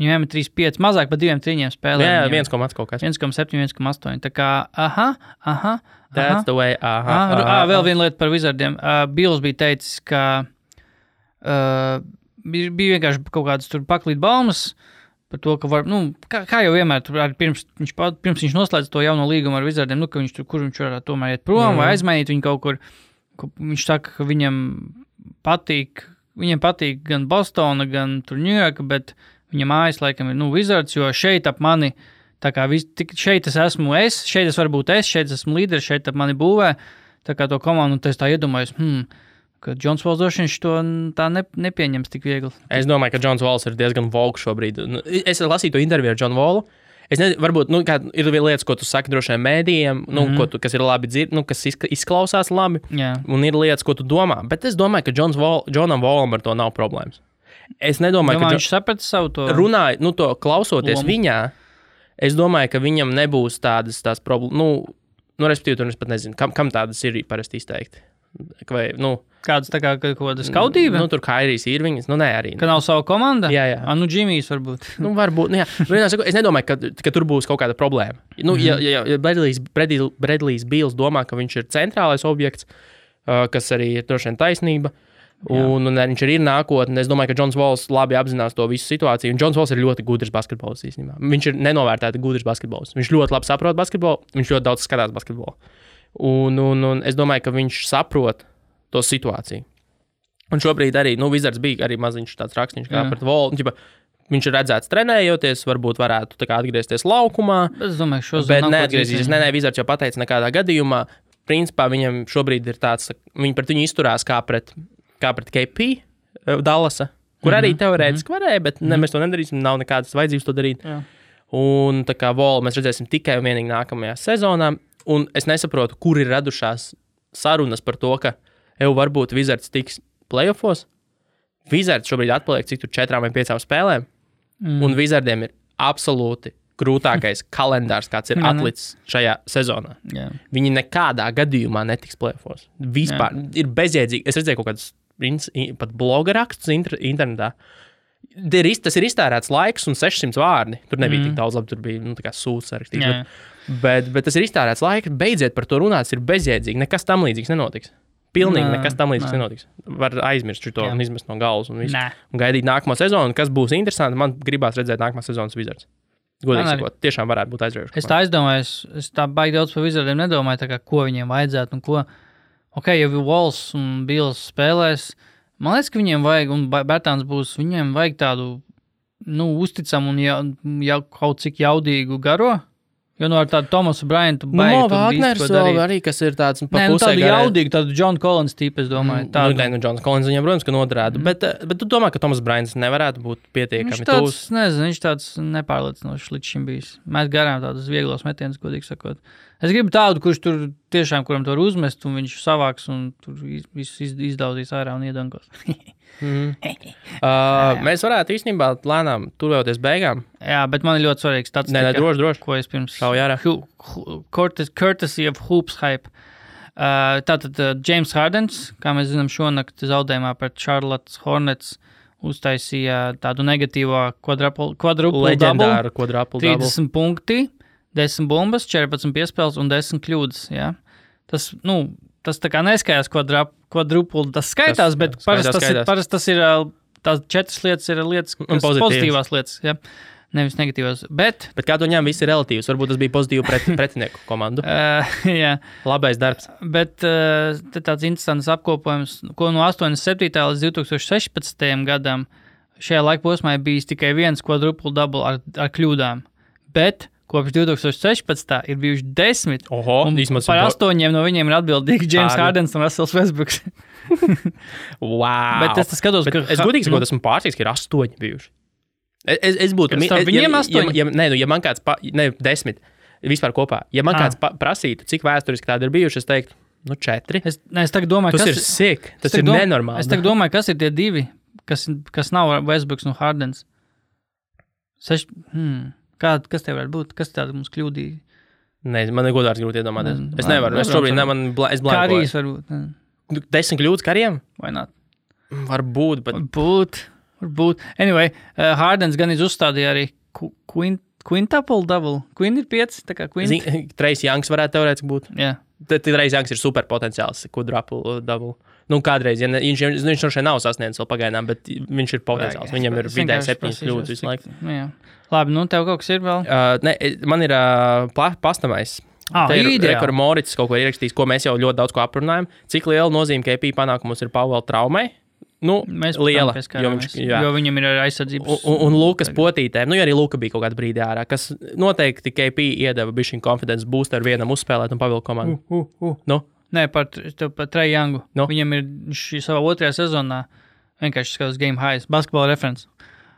Viņam ir 3,5 mazāk par diviem trījiem spēlēm. Jā, jā, Viņam 1,8 kaut kas. 1,7, 1,8. Tā kā, aha, aha. aha. That's the way. Aha, Ah, aha, ah, vēl aha. viena lieta par Wizardiem. Uh, Bills bija teicis, ka uh, bija, vienkārši kaut kādas paklīt baumas par to, ka var, nu, kā, kā jau vienmēr, tur pirms viņš, pirms viņš noslēdz to jauno līgumu ar Wizardiem, nu, ka viņš tur, kur viņš varētu tomēr iet prom mm. vai Mhm. aizmainīt viņu kaut kur. Ka Viņš saka, ka viņam patīk, viņam patīk gan Bostona, gan Ņujorka, bet viņa mājas laikam ir, nu, Wizards, jo šeit ap mani. Tā kā vis, tik, šeit es esmu es, šeit es varu būt es, šeit es esmu līderis, šeit ap mani būvē. Tā kā to komandu, un tas tā iedomājos, hmm, ka Džons vien to ne, nepieņems tik viegli. Es domāju, ka Džons Vols ir diezgan volks šobrīd. Nu, Es lasīju to interviju ar Džonu Volu. Es nezinu, varbūt nu, ir lietas, ko tu saki droši vien mēdījiem, nu, mm tu, kas ir labi dzird, nu, kas izklausās labi, Jā, un ir lietas, ko tu domā. Bet es domāju, ka Vol, Džonam Volam ar to nav problēmas. Es nedomāju, Domā, ka viņš saprata savu to. runāju, nu, to klausoties Lomu. viņā, es domāju, ka viņam nebūs tādas problēmas. Nu, nu, respektīvi, tur es pat nezinu, kam, kam tādas ir parasti izteikti. Vai, nu, Kāds tā kā kaut kāda skautība? Nu, tur kā ir īrijas, nu, nē, arī. ka nav sava komanda? Jā, jā. Ah, nu, Džimijs varbūt. Nu, varbūt, nu, jā. Nu, vienā sakot, es nedomāju, ka, ka tur būs kaut kāda problēma. Nu, mm. Ja, ja, ja Bredlijs, Bredli- Bredlijs Bils domā, ka viņš ir centrālais objekts, uh, kas arī ir droši vien taisnība, un, un viņš arī ir nākotnē, es domāju, ka Džons Vols labi apzinās to visu situāciju. Džons Vols ir ļoti gudrs basketbolists īstenībā. Viņš ir nenovērtēts gudrs basketbolists. Viņš ļoti labi saprot basketbolu, viņš ļoti daudz skatās basketbolu. Un, un, un es domāju, ka viņš saprot to situāciju. Un šobrīd arī, nu, Wizards bija arī maziņš tāds rakstīns, kā pret Volu. Viņš ir redzēts trenējoties, varbūt varētu kā atgriezties laukumā, Es domāju, ka nav ko neatgriezīsies. Nē, nē, Vizards jau pateica, nekādā gadījumā. Principā viņam šobrīd ir tāds, viņi pret viņu izturās kā pret, kā pret KP eh, Dallasa, kur arī Mhm, teorētiski varēja, bet ne, mēs to nedarīsim, nav nekādas vajadzības to darīt. Jā. Un tā kā Volu mēs redzēsim tikai un vienīgi nākamajā sezonā. Un es nesaprotu, kur ir radušās sarunas par to, ka jau varbūt Wizards tiks playoffs. Wizards šobrīd atpaliek cik tur četrām vai piecām spēlēm, Mm. un Wizardiem ir absolūti grūtākais kalendārs, kāds ir Jā, ne? atlicis šajā sezonā. Jā. Viņi nekādā gadījumā netiks playoffs. Vispār Jā. ir bezjēdzīgi. Es redzēju kaut kādus pat bloga rakstus inter, internetā. Te Ir, tas ir iztērēts laiks un 600 vārdi. Tur nebija mm. Tik daudz, labi, tur bija nu, sūds rakstīts. Jā. Bet, bet, bet tas ir iztērēts laiks. Beidziet par to runāt, ir bezjēdzīgi. Nekas tam līdzīgs nenotiks. Pilnīgi Nē, nekas tam līdzīgs nenotiks. Var aizmirst Jā. un izmest no galvas un, un gaidīt nākamo sezonu. Kas būs interesanti, man gribās redzēt nākamā sezonas Wizards. Godīgi sakot, tiešām varētu būt aizraujoši. Es tā aizdomājos, es tā baigi daudz par Wizardiem nedomāju, kā, ko viņiem vajadzētu un ko. Ok, ja Vols un Bills spēlēs, man liekas, ka viņiem vajag, un Bērtāns būs, viņiem vajag tādu, nu, uzticamu un jau, jau kaut cik jaudīgu garo. Jo no ar tādu Tomasu Bryantu Nu, tur bijis, Vāgners vēl arī, kas ir tāds nu, garē. jaudīgu, tādu John Collins tipu, es domāju. Nu, Tādu. nē, nu, Džons Kolins viņam, protams, ka noderētu. Mm. Bet, eh, bet tu domā, ka Toms Brains nevarētu būt Viņš pietiekami tāds, tuvs? nezinu, viņš tāds nepārliecinošs līdz šim bijis. Mēs garām tādus vieglos metienus, godīgi sakot. Es gribu tādu, kurš tur tiešām, kuram var uzmest, un viņš savāks un tur iz- visu iz- izdauzīs ārā un iedankos. Mm. Uh, mēs varētu īstenībā lēnām tuvoties beigām. Jā, bet man ir ļoti svarīgs tāds, droši, droši. ko es pirms hu- Courtes- Courtesy of Hoops hype. Uh, tātad uh, James Hardens, kā mēs zinām, šonakt zaudējumā pret Charlotte Hornets uztaisīja tādu negatīvo kvadruplu double. Leģendāra kvadrāpula. 30 punkti, 10 bumbas, 14 piespēles un 10 kļūdas. Ja? Tas, nu, tas tā kā neskaidrs, kvadrupli tas skaitās, Tas, bet parasti tas, ir- parasti tas ir. Tās četras lietas ir lietas, pozitīvas. pozitīvās lietas. Ja? nevis negatīvos. Bet, Bet kā to ņem, viss ir relatīvs. Varbūt tas bija pozitīvi pret pretinieku komandu. uh, jā, Labais darbs. bet uh, tāds interesants apkopojums, ko no 87. līdz 2016. gadam šajā laika posmā bijis tikai viens quadruple double ar, ar kļūdām. Bet kopš 2016. ir bijuši desmit. Oho, vismaz par astoņiem no viņiem ir atbildīgi James Harden. Hardens un Russells Westbrooks. Wow. Bet es skatos, Bet ka es godīgi sakot, esmu pārsteigts, ka ir astoņi bijuši. Es, es, es būtu. Starp es- viņiem ja, astoņi? Ja, ja, nē, nu, ja man kāds, pa, ne, desmit vispār kopā, ja man Ah. kāds pa, prasītu, cik vēsturiski tādi ir bijuši, es teiktu, nu, četri. Es, ne, es domāju, Tas kas ir sick, tas ir tagad dom- nenormāli. Es domāju, kas ir tie divi, kas, kas nav Westbrooks un Hardens. Seš, hmm. Kā, kas tev varētu būt? Kas tāda mums kļūdīja? Nē, man ir godīgi grūti iedomāties. Nezinu. Es nevaru. Es šobrīd ne, ar- man bla, es blāņoju. arī varbūt. ne. Desmit kļūdas kariem? Vai not? Varbūt, bet Varbūt. Varbūt. Anyway, uh, Hardens gan uzstādīja arī ku- quin- quintuple double. Queen ir pieci, tā kā queen. Trejs Janks varētu teorētiski būt. Jā. Tad Trejs Janks ir super potenciāls, kudrapul double. Nu, kādreiz, ja ne, viņš, viņš no šeit nav sasniedzis vēl pagaidām, bet viņš ir potenciāls. Viņam ir vienkārši septiņas kļūdas visu laiku. Nu, jā. Labi, nu tev kaut kas ir vēl. Uh, ne, man ir uh, pastamais. Ah, Te ir ideāli. rekords Morits kaut ko ierakstījis, ko mēs jau ļoti daudz ko aprunājam. Cik liela nozīme KP panākumos ir Pāvela traumai? Nu, Mēs liela. Jo, viņš, jā. jo viņam ir arī aizsardzības. Un, un, un Lukas potītēm, nu, ja arī Luka bija kaut kādā brīdī ārā, kas noteikti KP iedeva bišķiņu confidence booster vienam uzspēlēt un pavilkt komandu. Uh, uh, uh. Nu, Nē, par, par Treju Jangu. Nu? Viņam ir šī savā otrajā sezonā vienkārši skatos game highs, basketbola referents.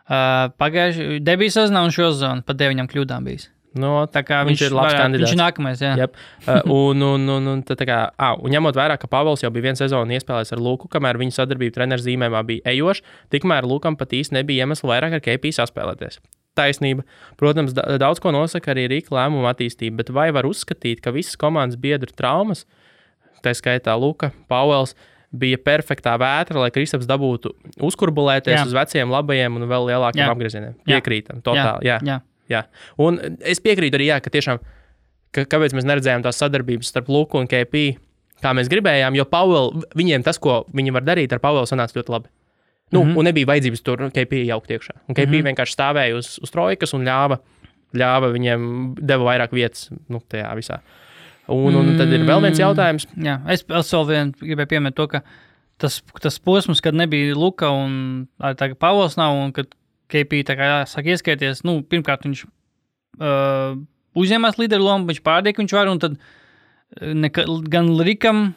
Uh, Pagājušajā debijas sezonā un šo sezonu pat deviņām kļūdām bijis. no, Tā kā Viņš viņš, ir labs varētu- kandidāts. Viņš ir nākamais, jā. Yep. Uh, un, un, un, un, tā kā, ah, un ņemot vērā, ka Pāvils jau bija vienu sezonu iespējams ar Luku, kamēr viņa sadarbība treneru zīmējumā bija ejoša, tikmēr Lukam pat īsti nebija iemesla vairāk ar KP saspēlēties. Taisnība. Protams, da daudz ko nosaka arī Rīgas lēmuma attīstība, bet vai var uzskatīt, ka visas komandas biedru traumas, tā skaitā Luka, Pāvils, bija perfektā vētra, lai Kristaps dabūtu uzkurbulēties Jā. uz veciem, labajiem un vēl lielākiem Jā. apgriezieniem? Jā. Piekrītam, totāli. Jā. jā. Jā, un es piekrītu arī, jā, ka tiešām, ka, kāpēc mēs neredzējām tās sadarbības starp Luku un KP, kā mēs gribējām, jo Pāvils, viņiem tas, ko viņi var darīt ar Pāvilu, sanāca ļoti labi. Nu, mm. -hmm. Un nebija vajadzības tur KP jaukt iekšā. Un KP mm. -hmm. vienkārši stāvēja uz, uz trojkas un ļāva, ļāva viņiem, deva vairāk vietas nu, tajā visā. Un, un tad ir vēl viens Mm. jautājums. Jā, es es vēl vien gribēju pieminēt to, ka tas, tas posms, kad nebija Luka un tagad Pāvils nav, un kad KP tā kā sāk ieskaities, nu, pirmkārt viņš uh, uzņēmās līderu lomu, viņš pārdīja, ka viņš var, un tad Neka, gan Rikam,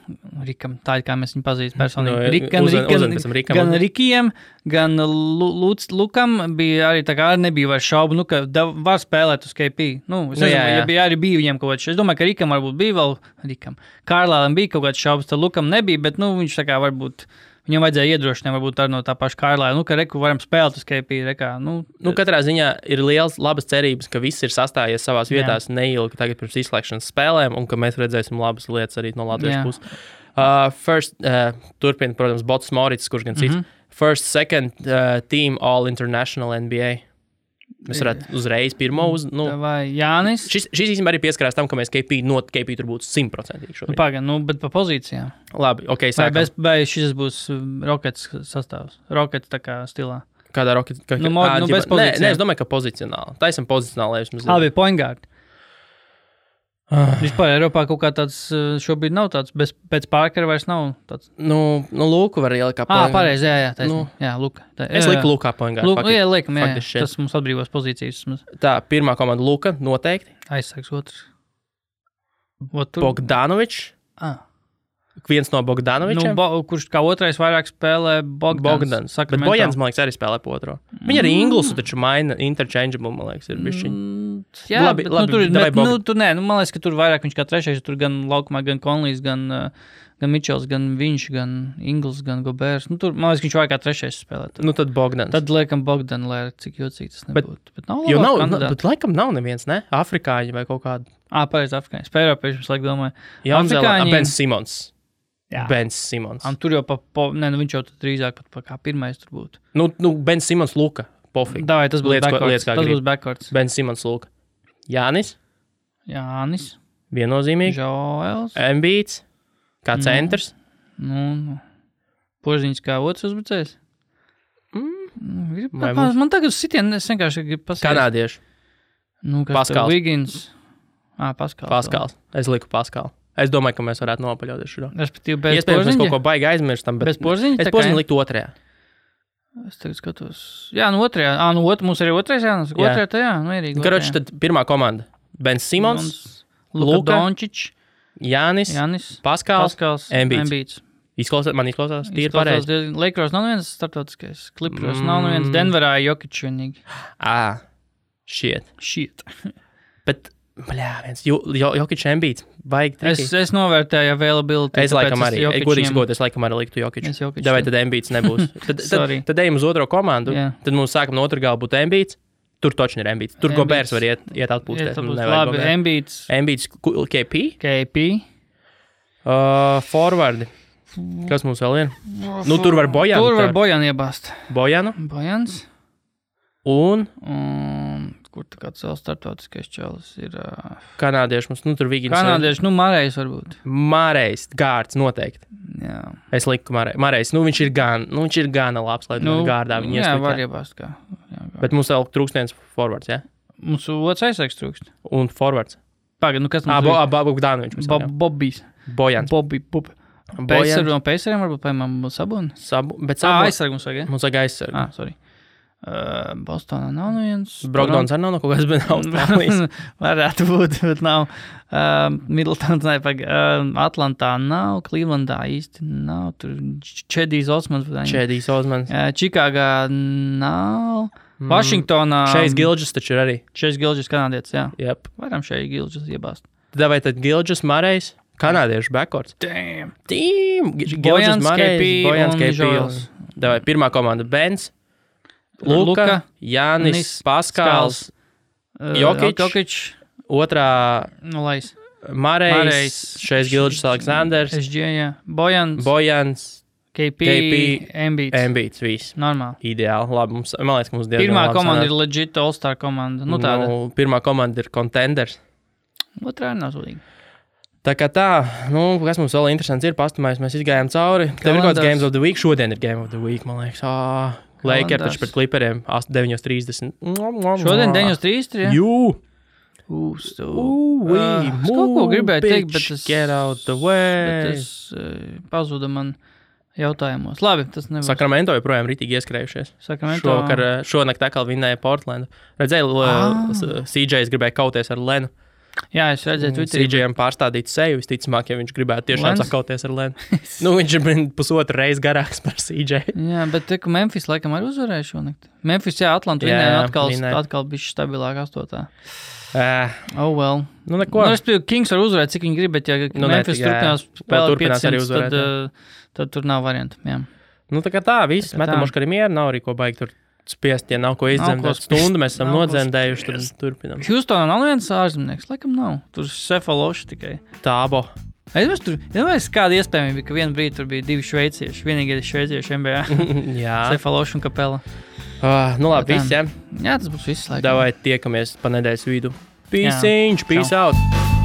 Rikam, tā ir kā mēs viņu pazīstam personīgi, Nu, Rik, gan, uzvan- Rik, gan, uzvan pēc tam Rikam gan Rikiem, gan Luc, Lukam bija arī tā kā arī nebija vairs šaubu, nu, ka da, var spēlēt uz KP. Nu, es Nu, jā, jā. ja bija arī bija viņam kaut kāds, es domāju, ka Rikam varbūt bija vēl, Rikam, Kārlēlam bija kaut kāds šaubas, tad Lukam nebija, bet, nu, viņš tā kā varbūt, viņam vajadzēja iedrošināt, varbūt arī no tā paša Kārlēla, nu, ka reku varam spēlēt uz KP, rekā, nu, Nu, katrā ziņā ir liels, labas cerības, ka viss ir sastājies savā vietā neilgi tagad pirms izslēgšanas spēlēm, un ka mēs redzēsim labas lietas arī no. Latvijas puses. Uh, first, uh, turpina, protams, Bots Morits, kurš gan cits. Mm. -hmm. First, second uh, team All International NBA. Mēs varētu uzreiz pirmo uz. Nu, vai Jānis, šis, šis īstenībā arī pieskarās tam, ka mēs KP, no KP tur būtu simtprocentīgi nu, šobrīd. pagaid, nu, bet pa pozīcijām. Labi, ok, Vai, bez, vai šis būs um, Rockets sastāvs, Rockets tā kā stilā. Kādā roketā? Ka, Nu, mo- ā, nu, bez nē, pozīcijām. nē, es domāju, ka pozicionāli. Tā esam pozicionāli. Labi, poingārdi. Ah. Vispār Eiropā kaut kā tāds uh, šobrīd nav tāds, bez, pēc pārkara vairs nav tāds. Nu, nu Lūku var ielikt kā Ah, pareizi, jā, jā, taisnība. Nu, jā, Luka. Tā, Es jā, liku jā. Lukā poingā. Luka, jā, liekam, jā, fuck this jā. Tas mums atbrīvos pozīcijas. vismaz. Tā, pirmā komanda Luka noteikti. Aizsargs otrs. Bogdanovičs. Ah. Viens no Nu, Bogdanovičiem. bo, kurš kā otrais vairāk spēlē Bogdans. Bogdans. Bet Sacramento. Bojans, man liekas, arī spēlē po otro. Viņa arī Inglusu taču maina interchangeable, man liekas, ir bišķiņ. Mm, Jā, Labi, bet, labi, nu, tur, bet, nu, tur, nē, nu, man liekas, ka tur vairāk viņš kā trešais, tur gan laukumā, gan Konlijs, gan, gan Mičels, gan viņš, gan Ingls, gan Gobērs. Nu, tur, man liekas, ka viņš vairāk kā trešais spēlē. Tad, Nu, tad Bogdans. tad liekam Bogdan, lai cik jocīgi tas Bet- nebūtu. Bet, nav Jo nav, labāk na, kandidāti. bet laikam nav neviens, ne? Afrikāņi vai kaut kāda. Ā, pareizi, Afrikāņi. Spēlēpieši, es laik domāju. Jaunzēlā. Afrikāņi- Bens Simons. Jā. Bens Simons. Un tur jau pa, pa nē, nu, viņš jau tur drīzāk pat pa kā pirmais tur būtu. Nu, nu Bens Simons Luka. Pofīgi. Davai, tas būs backwards. Tas būs backwards. Bens Simons Luka. Jānis. Jānis, Viennozīmīgi. Žoels. Embīts. Kā Nu. centrs. Nu, nu. Porziņš kā otrs uzbrucējs. Mm, ir- Vai Man, mums- man tagad sitienu es vienkārši gribu pasakāt. Kanādieši. Nu, Paskals. Paskals. Vigins. Ah, Paskals. Paskals. Es liku Paskalu. Es domāju, ka mēs varētu nopaļauties šo. Respektīvi, bez Iespējams, mēs kaut ko baigi aizmirstam, bet Bez porziņa. es porziņu liku otrajā. Es tagad skatos. Jā, no otrajā. Ah, no otrā. Mums arī otrais jānes. Jā. Otrajā, tā jā, mierīgi. Karoči, tad pirmā komanda. Bens Simons, Luka Dončič, Jānis, Janis, Paskals. Paskals, Embiids. Embiids. Izklausās, man izklausās, tīri pareizi. Lakers nav viens starptautiskais. Clippers nav Mm. viens. Denverā Jokic vienīgi. Ah, shit. Shit. Bet, bļā, viens jo, jo, Embiids. Vajag Es, triki. es novērtēju availability. Es laikam arī, es godīgi sakot, es laikam arī liktu Jokic. Es Jokic Vai tad- Embiids nebūs? Tad, tad, tad ejam uz otro komandu. Jā. Tad mums sākam no otrā gala būt Embiids. Tur točni ir Embiids. Tur. Gobērs var iet, iet atpūsties. Nu, Labi, Embiids, ku- KP, KP. uh, forwardi. Kas mums vēl ir? Nu, tur var Bojanu. Tur var Bojanu iebāzt. Bojanu Bojans. un Un kur tā kāds vēl startautiskais čalis ir? Uh, kanādieši. Mums, nu, tur Vigins. Kanādieši, nu, Marējs varbūt. Mārējs, Gārds noteikti. Jā, Es liku. Mārējs, nu, viņš ir gan, nu, viņš ir gana labs, lai nu, gārdā viņu jā, var iebāzt. Kā. Jā, kā. Bet mums vēl trūkst viens forwards, jā? Ja? Mums otrs aizsargs trūkst. Un forwards. Pagaid, nu kas Ah, mums ir? ah, Bob Bogdanovičs. Bob, Bobijs. Bojans. Bobby, Bob. Pēcsaru Bojans. no pēcsariem varbūt paimam sabunu. Sabu, bet Ah, sabu, aizsargu mums vajag, ja? mums vajag aizsargu. Ah, sorry. Uh, Bostonā nav neviens. Brogdons arī nav no kaut kādas, Austrālijas. Varētu būt, bet nav. Uh, Middletons, ne, pag, uh, Atlantā nav, Clevelandā īsti nav. Tur Čedijs Osmans. Čēdijs Ozmans. Uh, Čikāgā nav. Vašingtonā. Šeit Gilģis taču ir arī. Šeit Gilģis kanādietis, jā. Yep. Varam šeit Gilģis iebāzt. Tad vai tad Gilģis Marējs? Kanādiešu backcourts. Damn. Tīm! Gilģis Marējs, Bojans. Žoels. Davai, pirmā komanda Bens, Luka, Jānis, Nis, Paskāls, Uh, Jokic. Jokic. otrā Nu, lais. Marējs. šeit Gilģis Aleksandrs, jā. Bojans. Bojans, KP. KP, Embiid. Embīts, viss. Normāli. Ideāli, labi, mums, man liekas, ka mums diezgan Pirmā labi komanda sanāk. ir legit All-Star komanda. Nu, tāda. Nu, pirmā komanda ir contenders. Otrā ir nazudīga. Tā kā tā, nu, kas mums vēl interesants ir, pastāmājis, mēs izgājām cauri. Tev ir kaut kāds. Games of the Week, šodien ir Game of the Week, man liekas. Ah, Lakers taču pret Clipperiem 9.30. Šodien 9.3. Ja? Jū! Ui, Uh, es kaut ko gribēju teikt, bet tas... Get out the way! tas uh, pazuda man jautājumos. Labi, tas nebūs. Sakramento joprojām ritīgi ieskrējušies. Sakramento. Šovakar, šonakt atkal vinnēja Portlandu. Redzēju, Ah. ah. CJs gribēja kauties ar Lenu. Jā, es redzēju, Twitterī. CJam pārstādīt seju, visticamāk, ja viņš gribētu tiešām sakauties ar Lenu. nu, viņš ir pusotru reizi garāks par CJ. Jā, bet ka Memphis laikam arī uzvarēja šonakt. Memphis, jā, Atlanta Jā, vinēja atkal, vinēja. atkal bija stabilāk astotā. Uh, Oh, well. nu, neko. Nu, es pieņemu, Kings var uzvarēt, cik viņi grib, bet ja Nu, Memphis ne, jā. turpinās spēlēt turpinās arī 500, uzvarēt, tad, uh, tad tur nav variantu. Jā. Nu, tā kā tā, viss. Metam, ka arī mieru nav arī ko baigt tur spiest. Ja nav ko izdzemdēt, stundu mēs esam nodzemdējuši, tad turpinām. Houstonā nav viens ārzemnieks, laikam nav. Tur Sefaloši tikai. Tābo. Es domāju, tur ir kāda iespējamība, ka vienā brīdī tur bija divi šveicieši. Vienīgie šveicieši NBA. Jā. Sefaloši un Kapela. Uh, nu labi, viss, jā. Tas būs viss. Davai tiekamies pa nedēļas vidu. Jā. Peace, out!